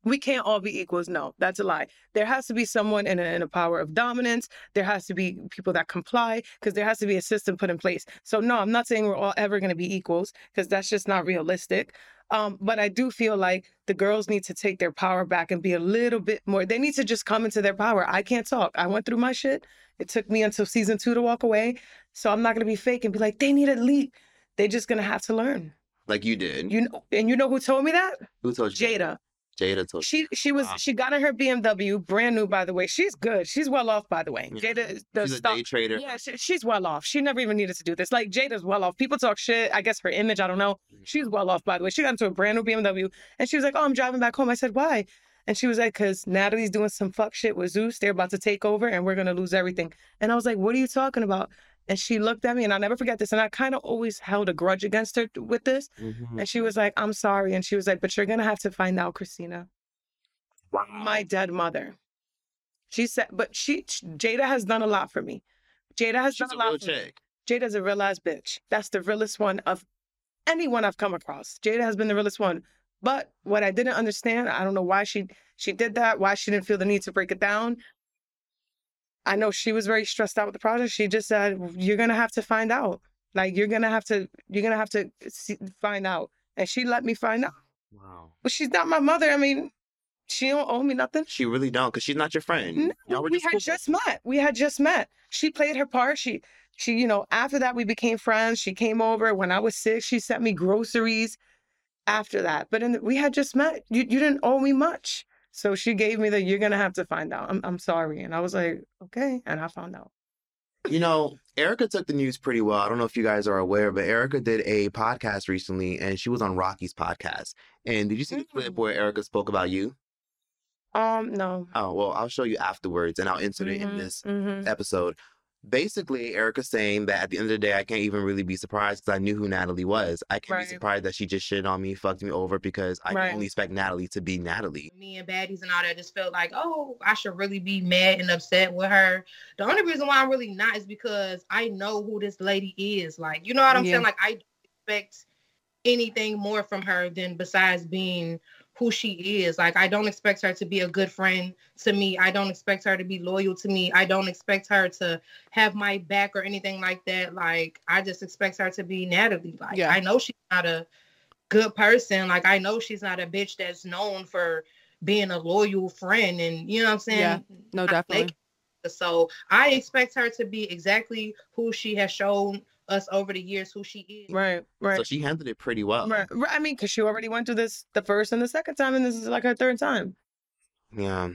we can't all be equals. No, that's a lie. There has to be someone in a, in a power of dominance. There has to be people that comply because there has to be a system put in place. So no, I'm not saying we're all ever going to be equals because that's just not realistic. Um, but I do feel like the girls need to take their power back and be a little bit more. They need to just come into their power. I can't talk. I went through my shit. It took me until season two to walk away. So I'm not gonna be fake and be like, they need a leap. They're just gonna have to learn. Like you did. You know, and you know who told me that? Who told you? Jada. Jada told you. She she was Wow. she got in her BMW, brand new by the way. She's good. She's well off by the way. Yeah. Jada the She's a stock. day trader. Yeah, she, she's well off. She never even needed to do this. Like Jada's well off. People talk shit. I guess her image. I don't know. She's well off by the way. She got into a brand new BMW, and she was like, "Oh, I'm driving back home." I said, "Why?" And she was like, "Cause Natalie's doing some fuck shit with Zeus. They're about to take over, and we're gonna lose everything." And I was like, "What are you talking about?" And she looked at me, and I'll never forget this. And I kind of always held a grudge against her with this. Mhm. And she was like, "I'm sorry." And she was like, "But you're gonna have to find out, Christina." Wow. my dead mother. She said, but she Jada has done a lot for me. Jada has She's done a a lot for me. Jada's a real ass bitch. That's the realest one of anyone I've come across. Jada has been the realest one. But what I didn't understand, I don't know why she she did that, why she didn't feel the need to break it down. I know she was very stressed out with the project. She just said, "You're gonna have to find out. Like you're gonna have to, you're gonna have to see, find out." And she let me find out. Wow. But she's not my mother. I mean, she don't owe me nothing. She really don't, because she's not your friend. No, we just had cool. just met. We had just met. She played her part. She, she, you know, after that we became friends. She came over when I was sick. She sent me groceries. After that, but in the, we had just met. You, you didn't owe me much, so she gave me the. You're gonna have to find out. I'm, I'm sorry, and I was like, okay, and I found out. You know, Erica took the news pretty well. I don't know if you guys are aware, but Erica did a podcast recently and she was on Rocky's podcast. And did you see the clip Mm. where Erica spoke about you? Um, no. Oh, well, I'll show you afterwards and I'll insert it in Mhm, this mhm. episode. Basically, Erica's saying that at the end of the day, I can't even really be surprised because I knew who Natalie was. I can't Right. be surprised that she just shit on me, fucked me over because I Right. can only expect Natalie to be Natalie. me and baddies and all that just felt like, oh, I should really be mad and upset with her. The only reason why I'm really not is because I know who this lady is. Like, you know what I'm Yeah. saying? Like, I expect anything more from her than besides being who she is. Like, I don't expect her to be a good friend to me. I don't expect her to be loyal to me. I don't expect her to have my back or anything like that. Like, I just expect her to be Natalie. Like, Yeah. I know she's not a good person. Like, I know she's not a bitch that's known for being a loyal friend and you know what I'm saying? Yeah. No, definitely. So I expect her to be exactly who she has shown us over the years who she is. Right, right. So she handled it pretty well. Right, right. I mean, because she already went through this the first and the second time, and this is like her third time. Yeah.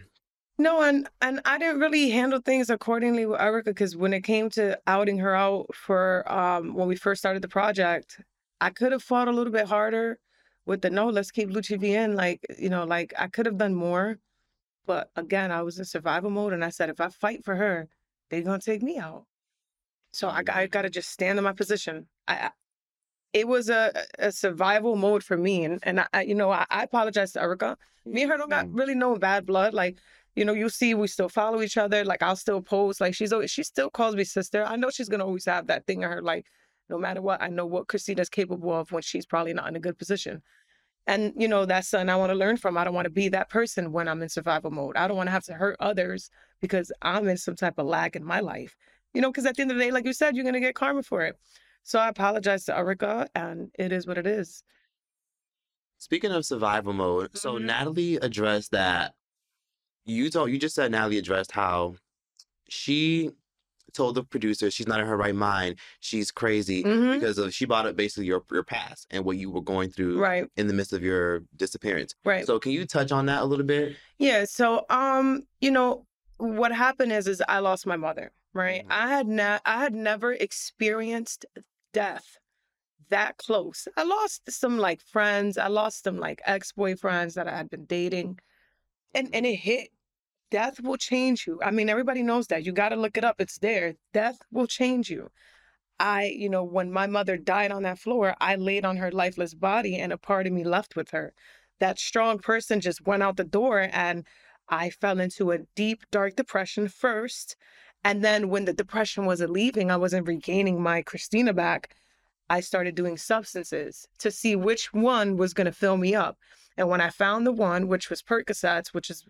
No, and and I didn't really handle things accordingly with Erica because when it came to outing her out for um when we first started the project, I could have fought a little bit harder with the no, let's keep Lucci V in. Like, you know, like I could have done more. But again, I was in survival mode and I said if I fight for her, they're gonna take me out. So I, I mm-hmm. gotta just stand in my position. I, it was a, a survival mode for me and, and I, you know I, I apologize to Erica. Me and her don't got mm. really no bad blood. Like you know, you'll see we still follow each other. Like I'll still post. Like she's always she still calls me sister. I know she's gonna always have that thing in her. Like no matter what, I know what Christina's capable of when she's probably not in a good position. And you know, that's something I want to learn from. I don't want to be that person when I'm in survival mode. I don't want to have to hurt others because I'm in some type of lag in my life. You know, because at the end of the day, like you said, you're gonna get karma for it. So I apologize to Erica, and it is what it is. Speaking of survival mode, so Mhm. Natalie addressed that you told you just said Natalie addressed how she told the producer she's not in her right mind, she's crazy Mhm. because of she brought up basically your your past and what you were going through Right, in the midst of your disappearance. right. So can you touch on that a little bit? Yeah, so um, you know, what happened is is I lost my mother, right? Mhm. I had ne- I had never experienced death that close. I lost some like friends, I lost some like ex-boyfriends that I had been dating. And and it hit death will change you. I mean, everybody knows that. You got to look it up. It's there. Death will change you. I, you know, when my mother died on that floor, I laid on her lifeless body and a part of me left with her. That strong person just went out the door and I fell into a deep, dark depression first. And then when the depression wasn't leaving, I wasn't regaining my Christina back. I started doing substances to see which one was going to fill me up. And when I found the one, which was Percocets, which is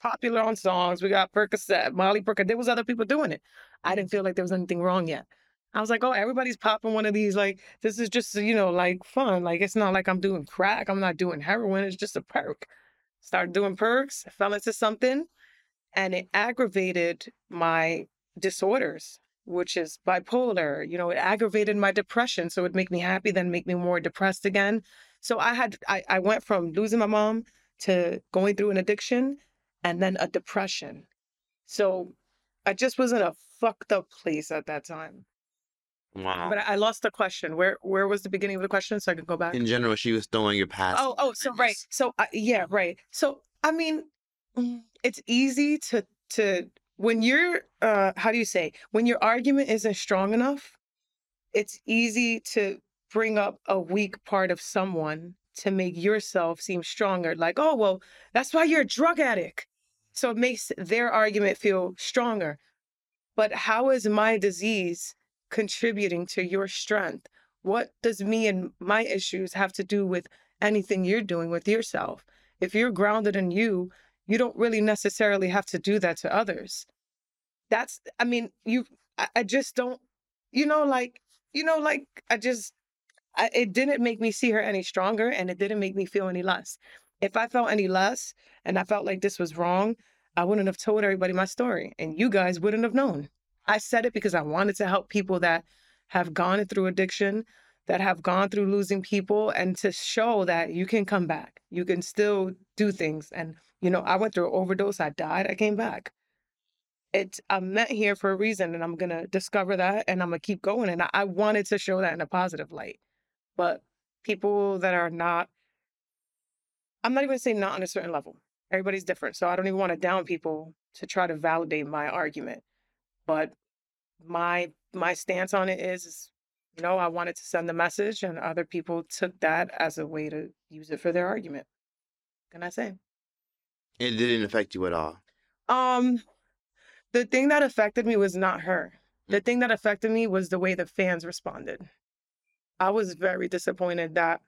popular on songs, we got Percocet, Molly Percocet. There was other people doing it. I didn't feel like there was anything wrong yet. I was like, oh, everybody's popping one of these. Like, this is just, you know, like fun. Like, it's not like I'm doing crack. I'm not doing heroin. It's just a perk. Started doing perks, fell into something, and it aggravated my disorders, which is bipolar. You know, it aggravated my depression. So it'd make me happy, then make me more depressed again. So I had, I, I went from losing my mom to going through an addiction and then a depression. So I just was in a fucked up place at that time. Wow. But I lost the question. Where where was the beginning of the question? So I can go back. In general, she was throwing your past. Oh, oh, so right. So uh, yeah, right. So I mean, it's easy to to when you're uh how do you say when your argument isn't strong enough, it's easy to bring up a weak part of someone to make yourself seem stronger. Like, oh well, that's why you're a drug addict. So it makes their argument feel stronger. But how is my disease contributing to your strength? What does me and my issues have to do with anything you're doing with yourself? If you're grounded in you, you don't really necessarily have to do that to others. That's, I mean, you, I, I just don't, you know, like, you know, like, I just, I, it didn't make me see her any stronger and it didn't make me feel any less. If I felt any less and I felt like this was wrong, I wouldn't have told everybody my story and you guys wouldn't have known. I said it because I wanted to help people that have gone through addiction, that have gone through losing people, and to show that you can come back. You can still do things. And, you know, I went through an overdose, I died, I came back. It's I'm meant here for a reason, and I'm gonna discover that and I'm gonna keep going. And I, I wanted to show that in a positive light. But people that are not, I'm not even saying not on a certain level. Everybody's different. So I don't even want to down people to try to validate my argument. But my my stance on it is, is you know, I wanted to send the message and other people took that as a way to use it for their argument. Can I say? It didn't affect you at all. Um the thing that affected me was not her. The thing that affected me was the way the fans responded. I was very disappointed that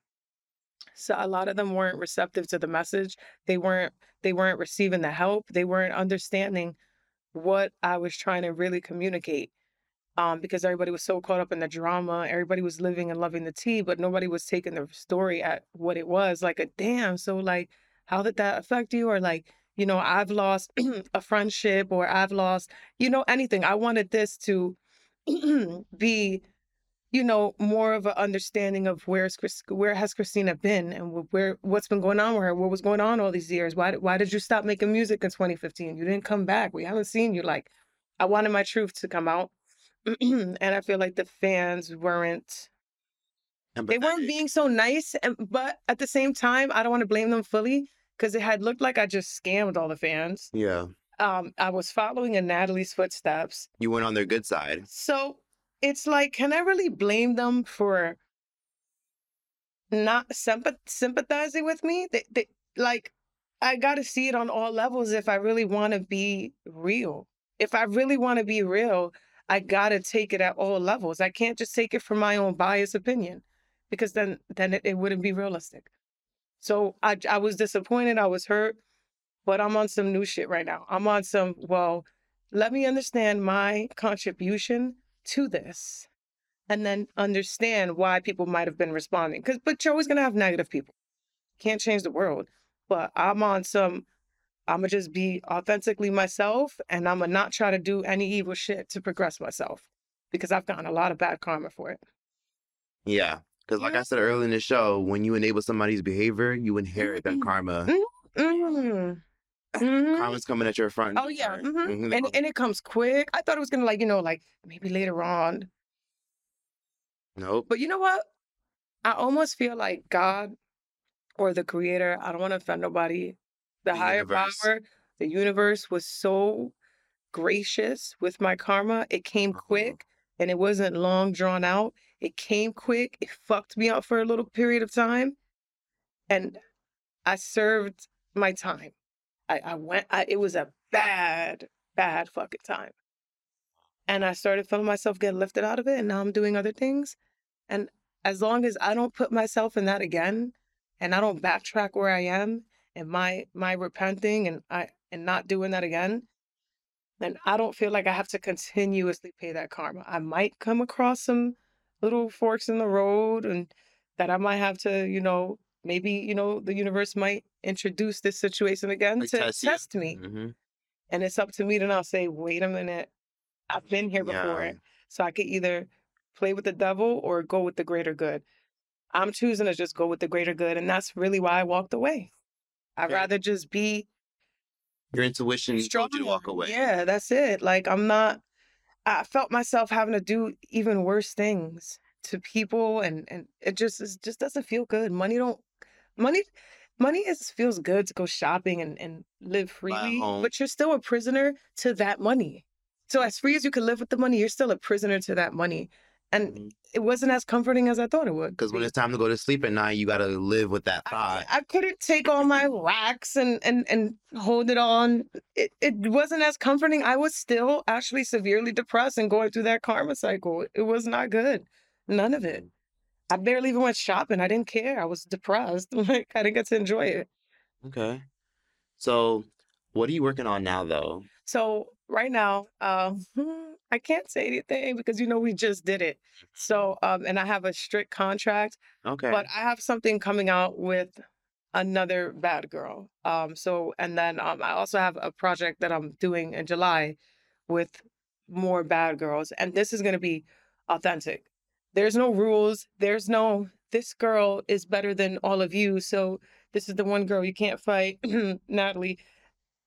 so a lot of them weren't receptive to the message. They weren't they weren't receiving the help. They weren't understanding what I was trying to really communicate. Um, because everybody was so caught up in the drama, everybody was living and loving the tea, but nobody was taking the story at what it was. Like a damn, so like, how did that affect you? Or like, you know, I've lost a friendship, or I've lost, you know, anything. I wanted this to be you know, more of an understanding of where's Chris, where has Christina been and where what's been going on with her, what was going on all these years. Why why did you stop making music in 2015? You didn't come back. We haven't seen you. Like, I wanted my truth to come out, and I feel like the fans weren't. They weren't being so nice, and, but at the same time, I don't want to blame them fully because it had looked like I just scammed all the fans. Yeah. Um, I was following in Natalie's footsteps. You went on their good side. So it's like, can I really blame them for not sympath- sympathizing with me? They, they, like, I got to see it on all levels if I really want to be real. If I really want to be real, I got to take it at all levels. I can't just take it from my own biased opinion because then then it, it wouldn't be realistic. So I I was disappointed, I was hurt, but I'm on some new shit right now. I'm on some, well, let me understand my contribution to this and then understand why people might have been responding. Because, but you're always going to have negative people. Can't change the world. But I'm on some, I'm going to just be authentically myself and I'm going to not try to do any evil shit to progress myself because I've gotten a lot of bad karma for it. Yeah. Because, like I said earlier in the show, when you enable somebody's behavior, you inherit that Mm-hmm. karma. Mm-hmm. Mhm. Karma's coming at your front. Oh yeah, mhm. Mhm. and and it comes quick. I thought it was gonna like you know like maybe later on, Nope. but you know what? I almost feel like God or the Creator. I don't want to offend nobody. The, The higher universe. power, the universe was so gracious with my karma. It came Uh-huh. quick and it wasn't long drawn out. It came quick. It fucked me up for a little period of time, and I served my time. I, I went, I, it was a bad, bad fucking time. And I started feeling myself getting lifted out of it. And now I'm doing other things. And as long as I don't put myself in that again and I don't backtrack where I am and my my repenting and I and not doing that again, then I don't feel like I have to continuously pay that karma. I might come across some little forks in the road and that I might have to, you know, maybe, you know, the universe might introduce this situation again Like to test test, me. hmm And it's up to me to now say, wait a minute, I've been here before. Yeah. So I could either play with the devil or go with the greater good. I'm choosing to just go with the greater good. And that's really why I walked away. I'd Okay. rather just be Your intuition told you to walk away. Yeah, that's it. Like I'm not I felt myself having to do even worse things to people and and it just it just doesn't feel good. Money don't money money is feels good to go shopping and, and live freely, but you're still a prisoner to that money. So as free as you can live with the money, you're still a prisoner to that money. And mm-hmm. it wasn't as comforting as I thought it would. Because when it's time to go to sleep at night, you got to live with that I, thought. I couldn't take all my racks and and and hold it on. It it wasn't as comforting. I was still actually severely depressed and going through that karma cycle. It was not good. None of it. Mm-hmm. I barely even went shopping. I didn't care. I was depressed. Like I didn't get to enjoy it. Okay. So, what are you working on now, though? So right now, um, I can't say anything because you know we just did it. So um, and I have a strict contract. Okay. But I have something coming out with another bad girl. Um, so and then um, I also have a project that I'm doing in July with more bad girls, and this is gonna be authentic. There's no rules. There's no this girl is better than all of you. So this is the one girl you can't fight, Natalie.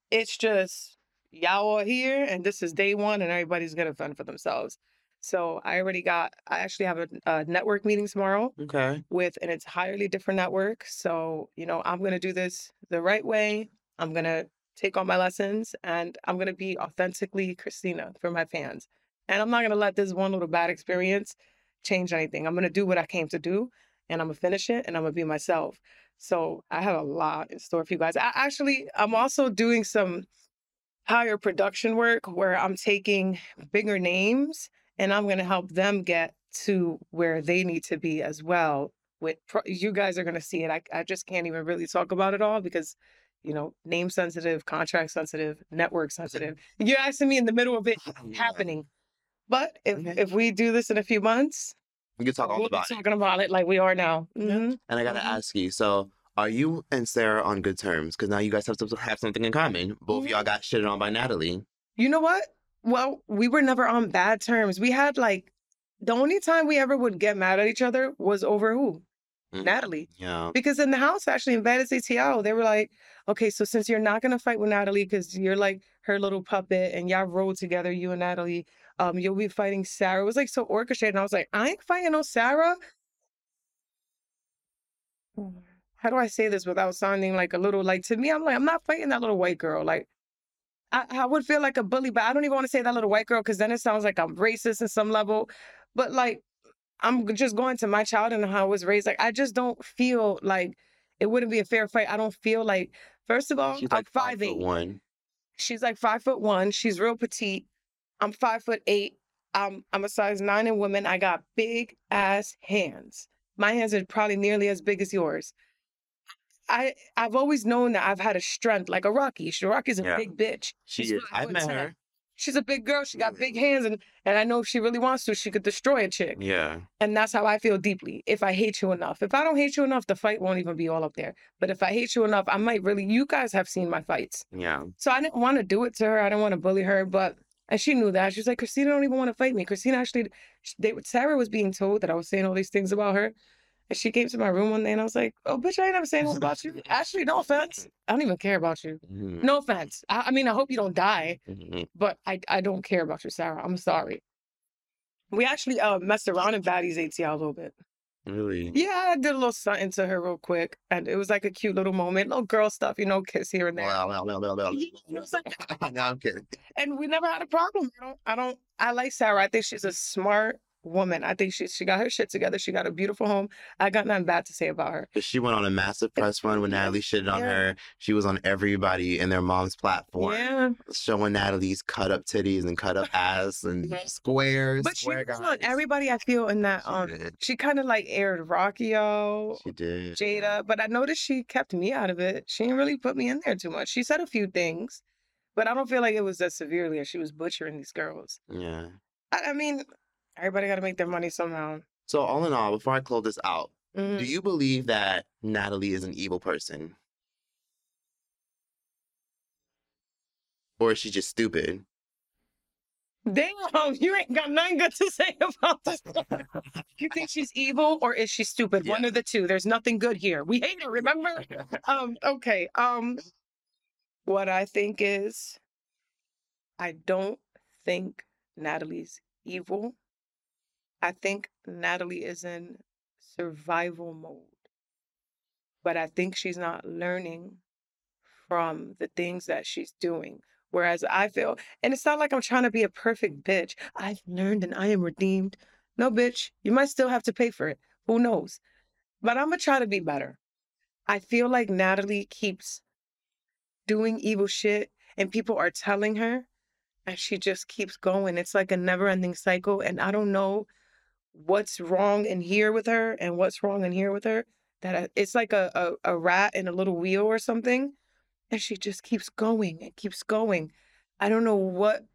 It's just y'all are here, and this is day one, and everybody's gonna fend for themselves. So I already got. I actually have a, a network meeting tomorrow okay. with an entirely different network. So, you know, I'm to do this the right way. I'm to take all my lessons and I'm to be authentically Christina for my fans. And I'm not to let this one little bad experience change anything. I'm to do what I came to do and I'm to finish it and I'm to be myself. So, I have a lot in store for you guys. I actually, I'm also doing some higher production work where I'm taking bigger names and I'm going to help them get to where they need to be as well. With pro- you guys are going to see it. I, I just can't even really talk about it all because, you know, name sensitive, contract sensitive, network sensitive. You're asking me in the middle of it happening. But if if we do this in a few months, We can talk all we'll be about it. talking about it like we are now. Mhm. And I got to Mhm. ask you so, are you and Sarah on good terms? Because now you guys have to have something in common. Both of y'all got shitted on by Natalie. You know what? Well, we were never on bad terms. We had like the only time we ever would get mad at each other was over who? Mm. Natalie. Yeah. Because in the house, actually, in Bad ATL, they were like, okay, so since you're not gonna fight with Natalie because you're like her little puppet and y'all roll together, you and Natalie, um, you'll be fighting Sarah. It was like so orchestrated. And I was like, I ain't fighting no Sarah. How do I say this without sounding like a little like to me? I'm like, I'm not fighting that little white girl. Like, I, I would feel like a bully, but I don't even want to say that little white girl because then it sounds like I'm racist in some level. But like, I'm just going to my child and how I was raised. Like, I just don't feel like it wouldn't be a fair fight. I don't feel like, first of all, She's I'm like five five foot one. She's like five foot one. She's real petite. I'm five foot eight. I'm I'm a size nine in women. I got big ass hands. My hands are probably nearly as big as yours. I I've always known that I've had a strength like a Rocky. She- Rocky's a Yeah. big bitch. She She's is. I've met 10. her. She's a big girl. She got mm. big hands, and and I know if she really wants to, she could destroy a chick. Yeah. And that's how I feel deeply. If I hate you enough, if I don't hate you enough, the fight won't even be all up there. But if I hate you enough, I might really. You guys have seen my fights, Yeah. so I didn't want to do it to her. I didn't want to bully her, but and she knew that. She was like, Christina don't even want to fight me. Christina actually, they Sarah was being told that I was saying all these things about her, and she came to my room one day and I was like, oh bitch, I ain't never saying nothing about you. Ashley, no offense, I don't even care about you. Mhm. No offense. I, I mean, I hope you don't die Mhm. but I I don't care about you, Sarah. I'm sorry. We actually uh messed around in Baddies ATL a little bit. Really? Yeah, I did a little something to her real quick, and it was like a cute little moment, little girl stuff, you know, kiss here and there. No, I'm kidding. and we never had a problem. I don't, I don't, I like Sarah. I think she's a smart woman. I think she she got her shit together. She got a beautiful home. I got nothing bad to say about her. But she went on a massive press run when Natalie shitted on Yeah. her. She was on everybody and their mom's platform, Yeah, showing Natalie's cut up titties and cut up ass and squares. but she square was on everybody. I feel in that She um, did. she kind of like aired Rockio, She did. Jada, but I noticed she kept me out of it. She didn't really put me in there too much. She said a few things, but I don't feel like it was as severely as she was butchering these girls. Yeah. I, I mean, everybody got to make their money somehow. So all in all, before I close this out, Mhm. do you believe that Natalie is an evil person? Or is she just stupid? Damn, you ain't got nothing good to say about this. you think she's evil or is she stupid? One of the two. There's nothing good here. We hate her, remember? um, okay. Um, what I think is, I don't think Natalie's evil. I think Natalie is in survival mode. But I think she's not learning from the things that she's doing. Whereas I feel, and it's not like I'm trying to be a perfect bitch. I've learned and I am redeemed. No, bitch, you might still have to pay for it. Who knows? But I'm going to try to be better. I feel like Natalie keeps doing evil shit and people are telling her and she just keeps going. It's like a never ending cycle. And I don't know what's wrong in here with her and what's wrong in here with her. That I, it's like a, a, a rat in a little wheel or something. And she just keeps going and keeps going. I don't know what,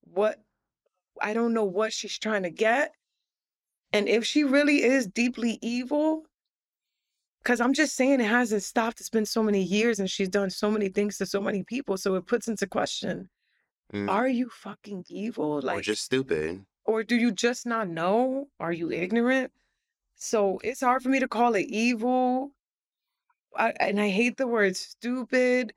what, I don't know what she's trying to get. And if she really is deeply evil, because I'm just saying it hasn't stopped. It's been so many years and she's done so many things to so many people. So it puts into question Mm. are you fucking evil? Like, or just stupid? Or do you just not know? Are you ignorant? So it's hard for me to call it evil. I, and I hate the word stupid.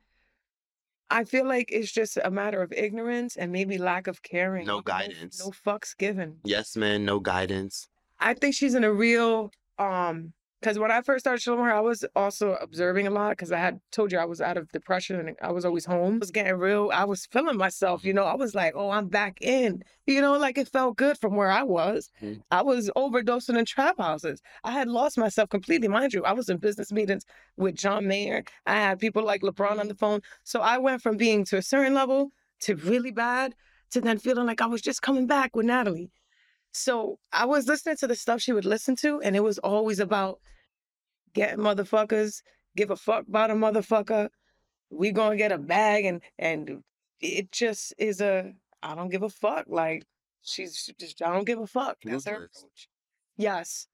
I feel like it's just a matter of ignorance and maybe lack of caring. No No, guidance. no fucks given. Yes, man, no guidance. I think she's in a real um because when I first started showing her, I was also observing a lot because I had told you I was out of depression and I was always home. I was getting real. I was feeling myself, you know. I was like, oh, I'm back in. You know, like it felt good from where I was. Mhm. I was overdosing in trap houses. I had lost myself completely. Mind you, I was in business meetings with John Mayer. I had people like LeBron on the phone. So I went from being to a certain level to really bad to then feeling like I was just coming back with Natalie. So I was listening to the stuff she would listen to, and it was always about getting motherfuckers, give a fuck about a motherfucker. We gonna get a bag, and and it just is a I don't give a fuck. Like she's just I don't give a fuck. That's her approach. Yes.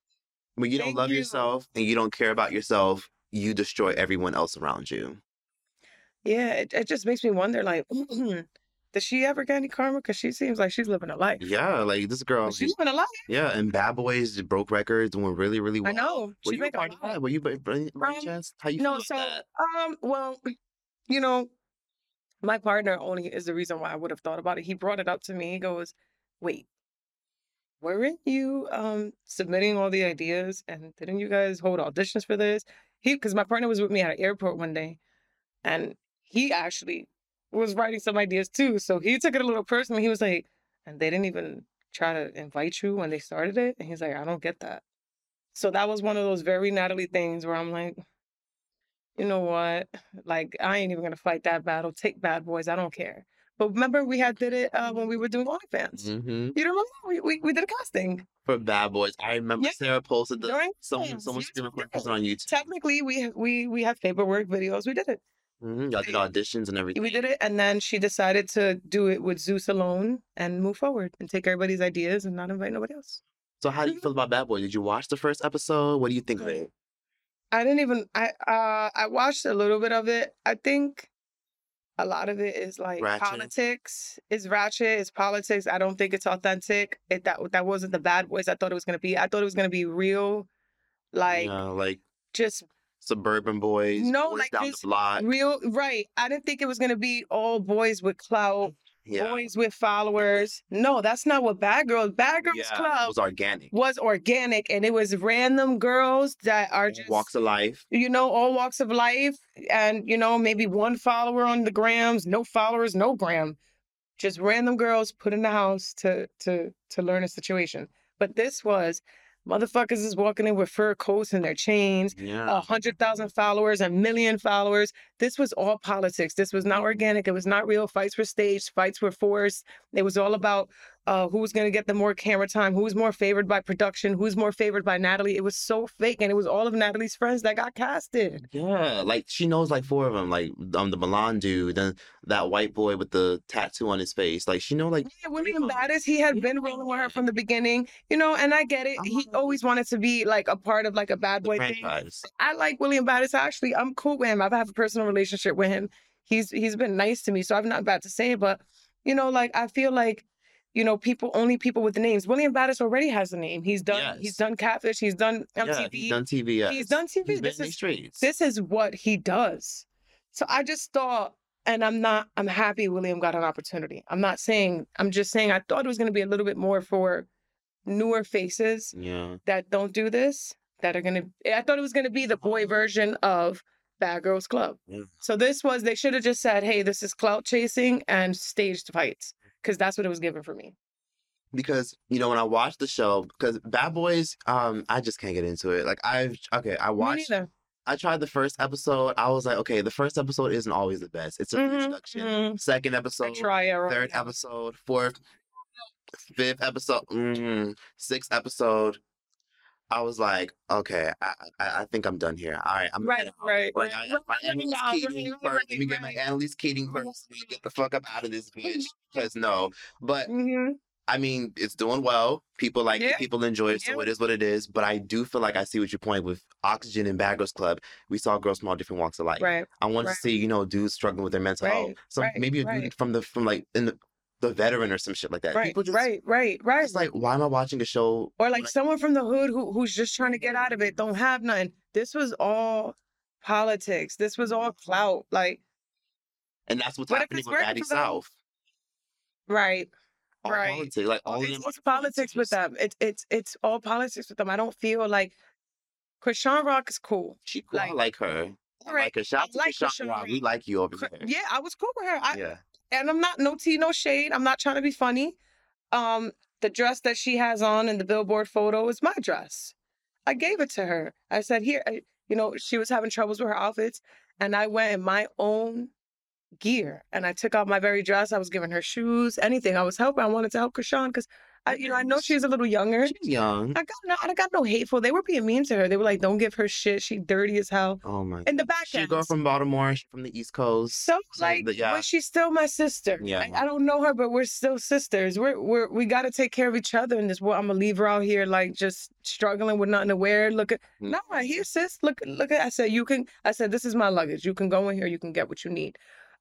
When you don't love you. yourself and you don't care about yourself, you destroy everyone else around you. Yeah. It, it just makes me wonder. Like, does she ever get any karma? Because she seems like she's living a life. Yeah, like this girl. She's living a life. yeah, and Bad Boys broke records, doing really, really well. I know. Were She's you making a lot. that? Were you by, by, by Um, chance? How you no, so about um, well, you know, my partner only is the reason why I would have thought about it. He brought it up to me. He goes, "Wait, weren't you um submitting all the ideas and didn't you guys hold auditions for this?" He, because my partner was with me at an airport one day, and he actually was writing some ideas too. So he took it a little personal. He was like, "And they didn't even try to invite you when they started it," and he's like, "I don't get that." So that was one of those very Natalie things where I'm like, you know what? Like, I ain't even gonna fight that battle. Take bad boys. I don't care. But remember, we had did it uh, when we were doing OnlyFans. that? hmm You remember? We, we we did a casting. For Bad Boys, I remember Yeah, Sarah posted the during OnlyFans, someone yes, screen we recorded did. posted on YouTube. Technically, we we we have paperwork videos. We did it. Hmm Y'all did auditions and everything. We did it, and then she decided to do it with Zeus alone and move forward and take everybody's ideas and not invite nobody else. So how do you Mhm. feel about Bad Boy? Did you watch the first episode? What do you think of it? I didn't even I uh I watched a little bit of it. I think a lot of it is like Ratchet? politics. It's ratchet, it's politics. I don't think it's authentic. It that that wasn't the bad boys I thought it was gonna be. I thought it was gonna be real, like know, like just suburban boys, No, boys like down this the block. real right. I didn't think it was gonna be all boys with clout, Yeah, boys with followers. No, that's not what Bad Girls. Bad Girls yeah, Club was organic. was organic and it was random girls that are just Walks of life. you know, all walks of life, and you know, maybe one follower on the grams, no followers, no gram, just random girls put in the house to to to learn a situation. But this was motherfuckers is walking in with fur coats and their chains, Yeah. a hundred thousand followers, a million followers. This was all politics. This was not organic. It was not real. Fights were staged. Fights were forced. It was all about uh, who was going to get the more camera time, who was more favored by production, who's more favored by Natalie. It was so fake, and it was all of Natalie's friends that got casted. Yeah, like she knows like four of them, like um the Milan dude, then that white boy with the tattoo on his face. Like she know like Yeah, William Battis, he had been rolling with her from the beginning, you know, and I get it. He always wanted to be like a part of like a bad boy thing. I like William Battis. Actually, I'm cool with him. I've had a personal relationship with him. He's he's been nice to me, so I'm not bad to say. But you know, like I feel like, you know, people only people with the names. William Battis already has a name. He's done he's done Catfish. He's done MTV. Yeah, he's done TV. Yes. He's done TV. He's This is- streets. This is what he does. So I just thought, and I'm not. I'm happy William got an opportunity. I'm not saying. I'm just saying I thought it was going to be a little bit more for newer faces yeah. that don't do this that are gonna I thought it was gonna be the boy uh-huh. version of Bad Girls Club. Yeah. So this was they should have just said, hey, this is clout chasing and staged fights. Cause that's what it was given for me. because you know when I watched the show, because Bad Boys, um, I just can't get into it. Like I've okay, I watched. I tried the first episode. I was like, okay, the first episode isn't always the best. It's a Mhm, introduction. mhm. Second episode, try it. third episode, fourth, fifth episode, mm, sixth episode. I was like, okay, I, I I think I'm done here. All right, I'm Right, out. right, Like, right, I my Annalise right, Keating right, first. Let me get my. Annalise Keating first. Let me get the fuck up out of this bitch. Because no, but hmm I mean, it's doing well. People like it, Yeah. people enjoy it, so it is what it is. But I do feel like I see what your point with Oxygen and Bad Girls Club. We saw girls from all different walks of life. Right. I want to see, you know, dudes struggling with their mental health. So maybe a dude from the from like in the the veteran or some shit like that. Right, People just right, right, right. it's like, why am I watching a show? or like I- someone from the hood who who's just trying to get out of it, don't have nothing. This was all politics. This was all clout. Like, and that's what's What happening with Daddy? South. right. All Right. politics, like all it's, it's politics with them. It's it's it's all politics with them. I don't feel like Chrisean Rock is cool. She cool. I like- like her. I Right. like her. Shout I like Chrisean Rock. We like you over here. Yeah, I was cool with her. I, yeah. And I'm not no tea, no shade. I'm not trying to be funny. Um, the dress that she has on in the billboard photo is my dress. I gave it to her. I said, "Here, I, you know, she was having troubles with her outfits, and I went in my own gear and I took out my very dress. I was giving her shoes, anything. I was helping. I wanted to help Chrisean because I, you know, I know she's a little younger. She's young. I got no, I got no hateful. They were being mean to her. They were like, "Don't give her shit. She dirty as hell." Oh my. In the back She end. girl from Baltimore. She's from the East Coast. So like, the- yeah. but she's still my sister. Yeah. Like, I don't know her, but we're still sisters. We're we're we got to take care of each other in this world. I'm gonna leave her out here like just struggling with nothing to wear. Look at Mm. no, right here, sis. Look look at. I said you can. I said this is my luggage. You can go in here. You can get what you need.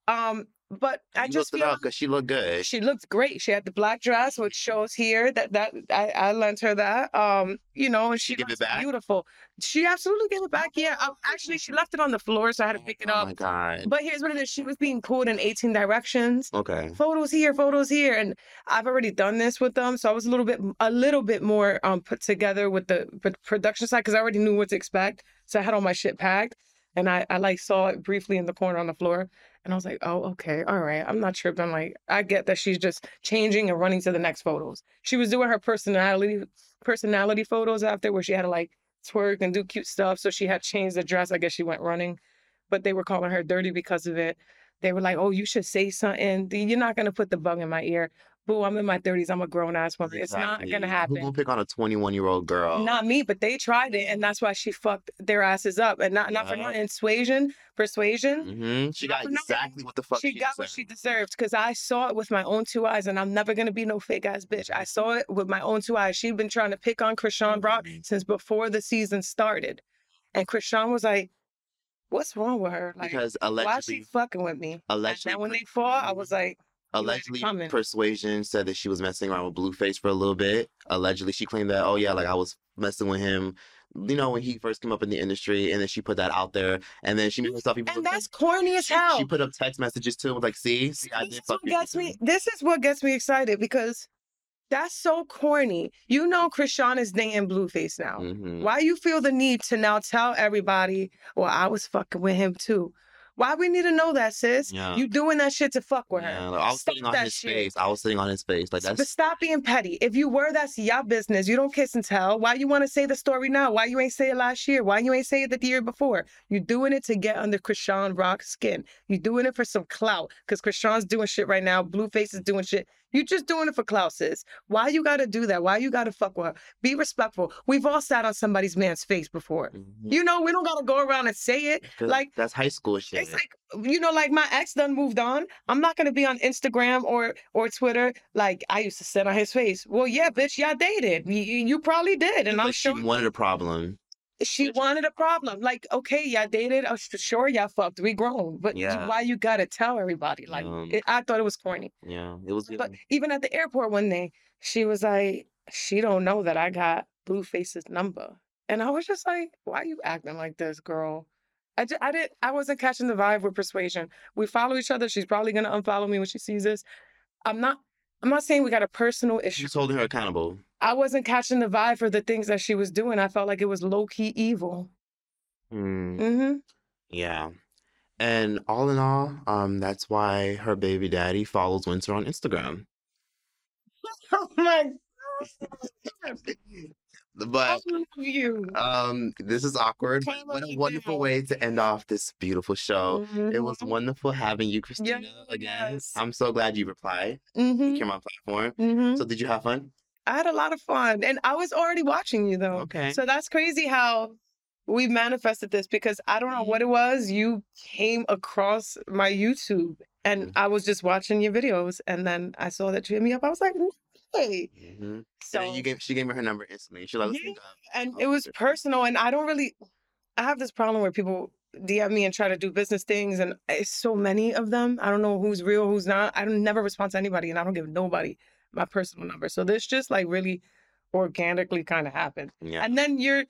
Um, but I just feel up because she looked good. she looked great. She had the black dress, which shows here that that I, I lent her that. Um, you know, and she looks beautiful. She absolutely gave it back. Yeah, um, actually, she left it on the floor, so I had to pick it oh up. my god. But here's what it is: she was being pulled in 18 directions. Okay. Photos here, photos here, and I've already done this with them, so I was a little bit, a little bit more um put together with the p- production side because I already knew what to expect. So I had all my shit packed, and I, I like saw it briefly in the corner on the floor, and I was like, oh, okay, all right, I'm not tripping. Like I get that she's just changing and running to the next photos. She was doing her personality personality photos after where she had to like twerk and do cute stuff, so she had changed the dress. I guess she went running, but they were calling her dirty because of it they were like, "Oh, you should say something. You're not gonna put the bug in my ear." Boo, I'm in my 30s. I'm a grown ass woman. It's not gonna happen. Who gonna pick on a 21 year old girl? Not me, but they tried it, and that's why she fucked their asses up. And not not for nothing. Suasion, persuasion. hmm She Not got exactly what the fuck She she, got what she deserved. deserved because I saw it with my own two eyes, and I'm never gonna be no fake ass bitch. I saw it with my own two eyes. She'd been trying to pick on Chrisean Rock Mhm. since before the season started, and Chrisean was like, "What's wrong with her? Like, because why is she fucking with me?" And allegedly, then when they fought, I was like, allegedly. Persuasion said that she was messing around with Blueface for a little bit. Allegedly, she claimed that, oh yeah, like I was messing with him, you know, when he first came up in the industry, and then she put that out there, and then she made herself even. and that's corny as hell. she put up text messages too, like, see, see, I this did is fuck what gets me. This is what gets me excited because that's so corny. You know, Chrisean is dating Blueface now. Mhm. Why you feel the need to now tell everybody, well, I was fucking with him too? Why we need to know that, sis? Yeah. You doing that shit to fuck with Yeah, her. like, I was Stop sitting on that his shit. face. I was sitting on his face. Like But that's stop being petty. If you were, that's your business. You don't kiss and tell. Why you want to say the story now? Why you ain't say it last year? Why you ain't say it the year before? You doing it to get under Chrisean Rock's skin. You doing it for some clout because Chrisean's doing shit right now. Blueface is doing shit. You just doing it for clout, sis. Why you gotta do that? Why you gotta fuck with her? Be respectful. We've all sat on somebody's man's face before. Mhm. You know, we don't gotta go around and say it. like that's high school shit. it's like you know, like my ex done moved on. I'm not gonna be on Instagram or or Twitter like I used to sit on his face. Well, yeah, bitch, y'all dated. You, you probably did, and I'm sure she sure wanted a problem. She wanted a problem. Like, okay, y'all dated. Oh, sure, y'all fucked. We grown, but Yeah. why you gotta tell everybody? Like, Um, it, I thought it was corny. Yeah, it was. But even at the airport one day, she was like, she don't know that I got Blueface's number, and I was just like, why you acting like this, girl? I, just, I didn't I wasn't catching the vibe with persuasion. We follow each other. She's probably gonna unfollow me when she sees this. I'm not I'm not saying we got a personal issue. She's holding her accountable. I wasn't catching the vibe for the things that she was doing. I felt like it was low key evil. Mm, hmm yeah. And all in all, um, that's why her baby daddy follows Winter on Instagram. Oh my god. But I love you. um, this is awkward. What a wonderful way to end off this beautiful show. It was Mhm. wonderful having you, Christina, again. Yes. I'm so glad you replied. Mhm. You came on platform. Mhm. So did you have fun? I had a lot of fun, and I was already watching you though. Okay. So that's crazy how we manifested this because I don't know what Mm-hmm. it was. You came across my YouTube, and Mhm. I was just watching your videos, and then I saw that you hit me up. I was like, hey. Mm-hmm. So and you gave she gave me her number instantly. She us Yeah, and Oh, it was personal and i don't really i have this problem where people dm me and try to do business things and it's so many of them i don't know who's real who's not i don't never respond to anybody and i don't give nobody my personal number so this just like really organically kind of happened Yeah. and then you're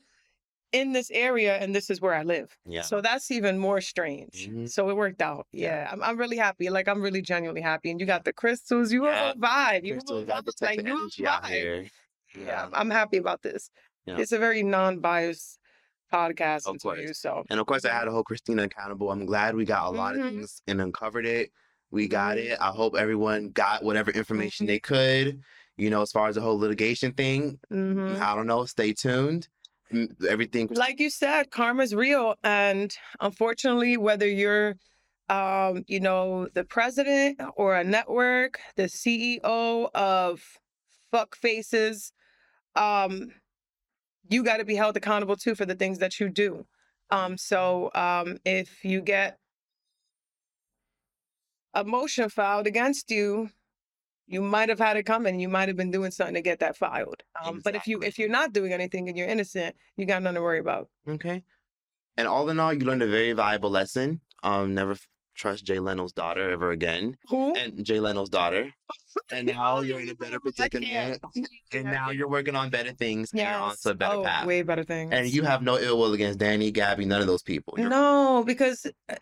in this area and this is where i live Yeah. so that's even more strange Mhm. so it worked out Yeah. yeah, I'm, I'm really happy like i'm really genuinely happy and you got the crystals you Yeah. a vibe you Crystal have a got the vibe, like, you vibe. here. yeah I'm- i'm happy about this Yeah. it's a very non-biased podcast Of interview, course. so And of course, I had a whole Christina accountable. I'm glad we got a lot Mhm. of things and uncovered it. We got it. I hope everyone got whatever information they could. You know, as far as the whole litigation thing, mhm. I don't know. Stay tuned. Everything. like you said karma's real and unfortunately whether you're um you know the president or a network the ceo of fuck faces um you got to be held accountable too for the things that you do um so um if you get a motion filed against you you might have had it coming you might have been doing something to get that filed um but if you if you're not doing anything and you're innocent you got nothing to worry about Okay. And all in all, you learned a very valuable lesson. Um, never f- trust Jay Leno's daughter ever again. who And Jay Leno's daughter. And now you're in a better predicament. And now you're working on better things and you're on Yes. to a better oh, path. way better things. And you have no ill will against Danny, Gabby, none of those people. You're- no, because uh,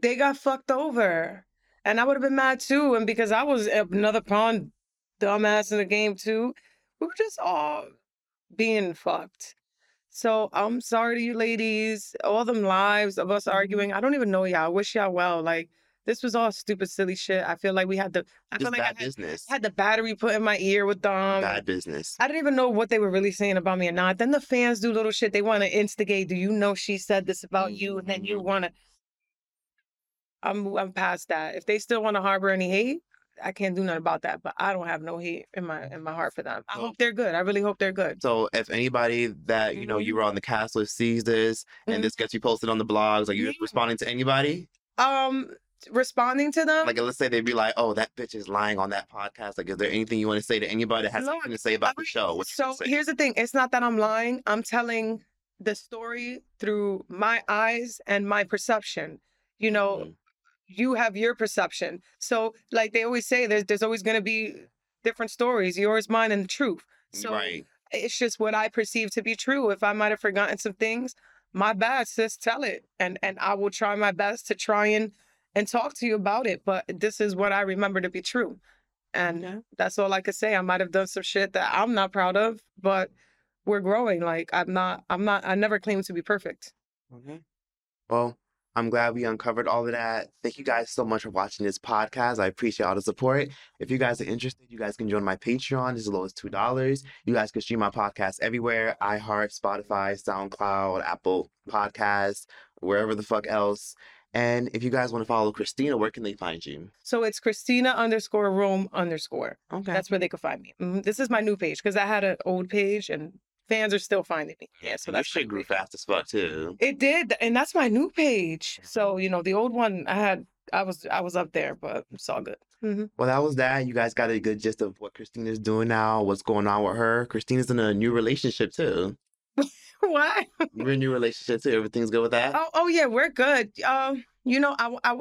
they got fucked over, and I would have been mad too. And because I was another pawn, dumbass in the game too, we were just all being fucked. So I'm sorry to you ladies, all them lives of Mm-hmm. us arguing. I don't even know y'all. I wish y'all well. Like this was all stupid, silly shit. I feel like we had the. I feel like I bad had, business. had the battery put in my ear with them. bad business. I didn't even know what they were really saying about me or not. Then the fans do little shit. They want to instigate. Do you know she said this about you? And then you Mm-hmm. want to. I'm I'm past that. If they still want to harbor any hate, I can't do nothing about that. But I don't have no hate in my in my heart for them. I hope they're good. I really hope they're good. So if anybody that you know you were on the cast list sees this and Mhm. this gets you posted on the blogs, are you Yeah. responding to anybody? Um, responding to them. Like let's say they'd be like, "Oh, that bitch is lying on that podcast." Like, is there anything you want to say to anybody that has No, something to say about the show? So here's the thing. It's not that I'm lying. I'm telling the story through my eyes and my perception. You know, Mhm. You have your perception. So, like they always say, there's there's always going to be different stories, yours, mine, and the truth. So right. it's just what I perceive to be true. If I might have forgotten some things, my bad, sis. Tell it, and and I will try my best to try and and talk to you about it. But this is what I remember to be true, and that's all I could say. I might have done some shit that I'm not proud of, but we're growing. Like I'm not. I'm not. I never claimed to be perfect. Okay. Well, I'm glad we uncovered all of that. Thank you guys so much for watching this podcast. I appreciate all the support. If you guys are interested, you guys can join my Patreon. It's as low as two dollars. You guys can stream my podcast everywhere: iHeart, Spotify, SoundCloud, Apple Podcasts, wherever the fuck else. And if you guys want to follow Christina, where can they find you? So it's Christina underscore Rome underscore. Okay. That's where they could find me. Mhm. This is my new page because I had an old page and fans are still finding me. Yeah, so so that that's my shit grew page. fast as fuck too. It did, and that's my new page. So you know, the old one I had, I was, I was up there, but it's all good. hmm Well, that was that. You guys got a good gist of what Christina's doing now, what's going on with her. Christina's in a new relationship too. Why? we're in a new relationship too. Everything's good with that? Oh, oh yeah, we're good. Um, you know, I, I,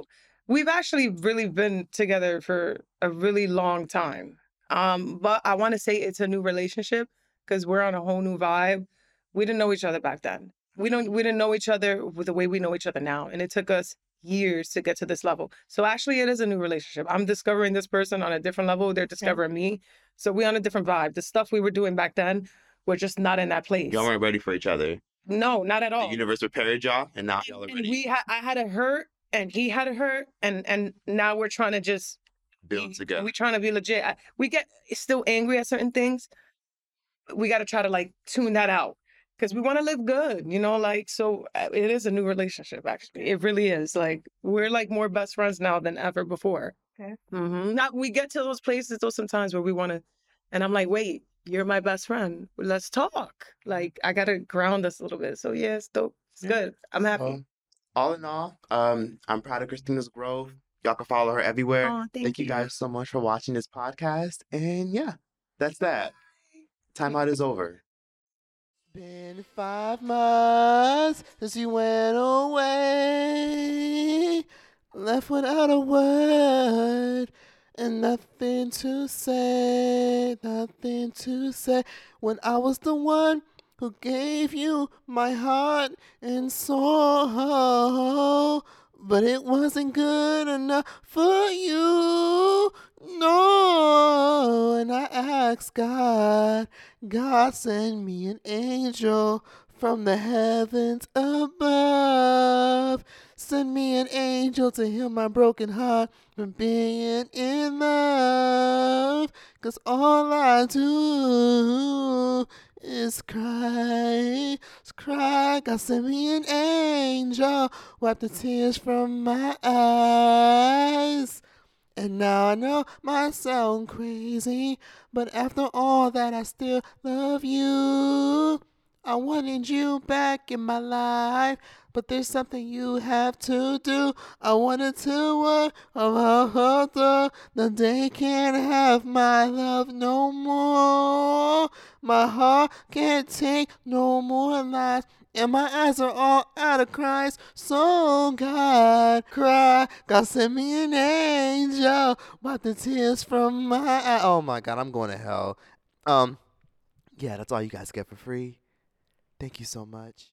we've actually really been together for a really long time. Um, but I want to say it's a new relationship because we're on a whole new vibe. We didn't know each other back then. We don't, we didn't know each other with the way we know each other now, and it took us years to get to this level. So actually, it is a new relationship. I'm discovering this person on a different level. They're discovering me. So we're on a different vibe. The stuff we were doing back then, we're just not in that place. Y'all weren't ready for each other. No, not at all. The universe prepared y'all, and now y'all are and ready. we had I had a hurt and he had a hurt and and now we're trying to just Build together. We're trying to be legit I, we get eh, still angry at certain things we got to try to like tune that out because we want to live good you know like so uh, it is a new relationship actually it really is like we're like more best friends now than ever before Okay. hmm Not we get to those places though sometimes where we want to and i'm like wait you're my best friend let's talk like i gotta ground us a little bit so yeah it's dope it's Yeah. good i'm happy So, all in all, um, I'm proud of Christina's growth. Y'all can follow her everywhere. Aw, thank, you guys so much for watching this podcast. And yeah, that's that. Timeout is over. Been five months since you went away, left without a word and nothing to say, nothing to say. When I was the one who gave you my heart and soul, but it wasn't good enough for you. No, and I asked God, God send me an angel from the heavens above. Send me an angel to heal my broken heart from being in love. Cause all I do is cry, is cry. God send me an angel, wipe the tears from my eyes. And now I know might sound crazy, but after all that, I still love you. I wanted you back in my life, but there's something you have to do. I wanted to work about the the day can't have my love no more. My heart can't take no more lies. And my eyes are all out of Christ. So God, cry. God send me an angel. Wipe the tears from my eye. Oh my God, I'm going to hell. Um, yeah, that's all you guys get for free. Thank you so much.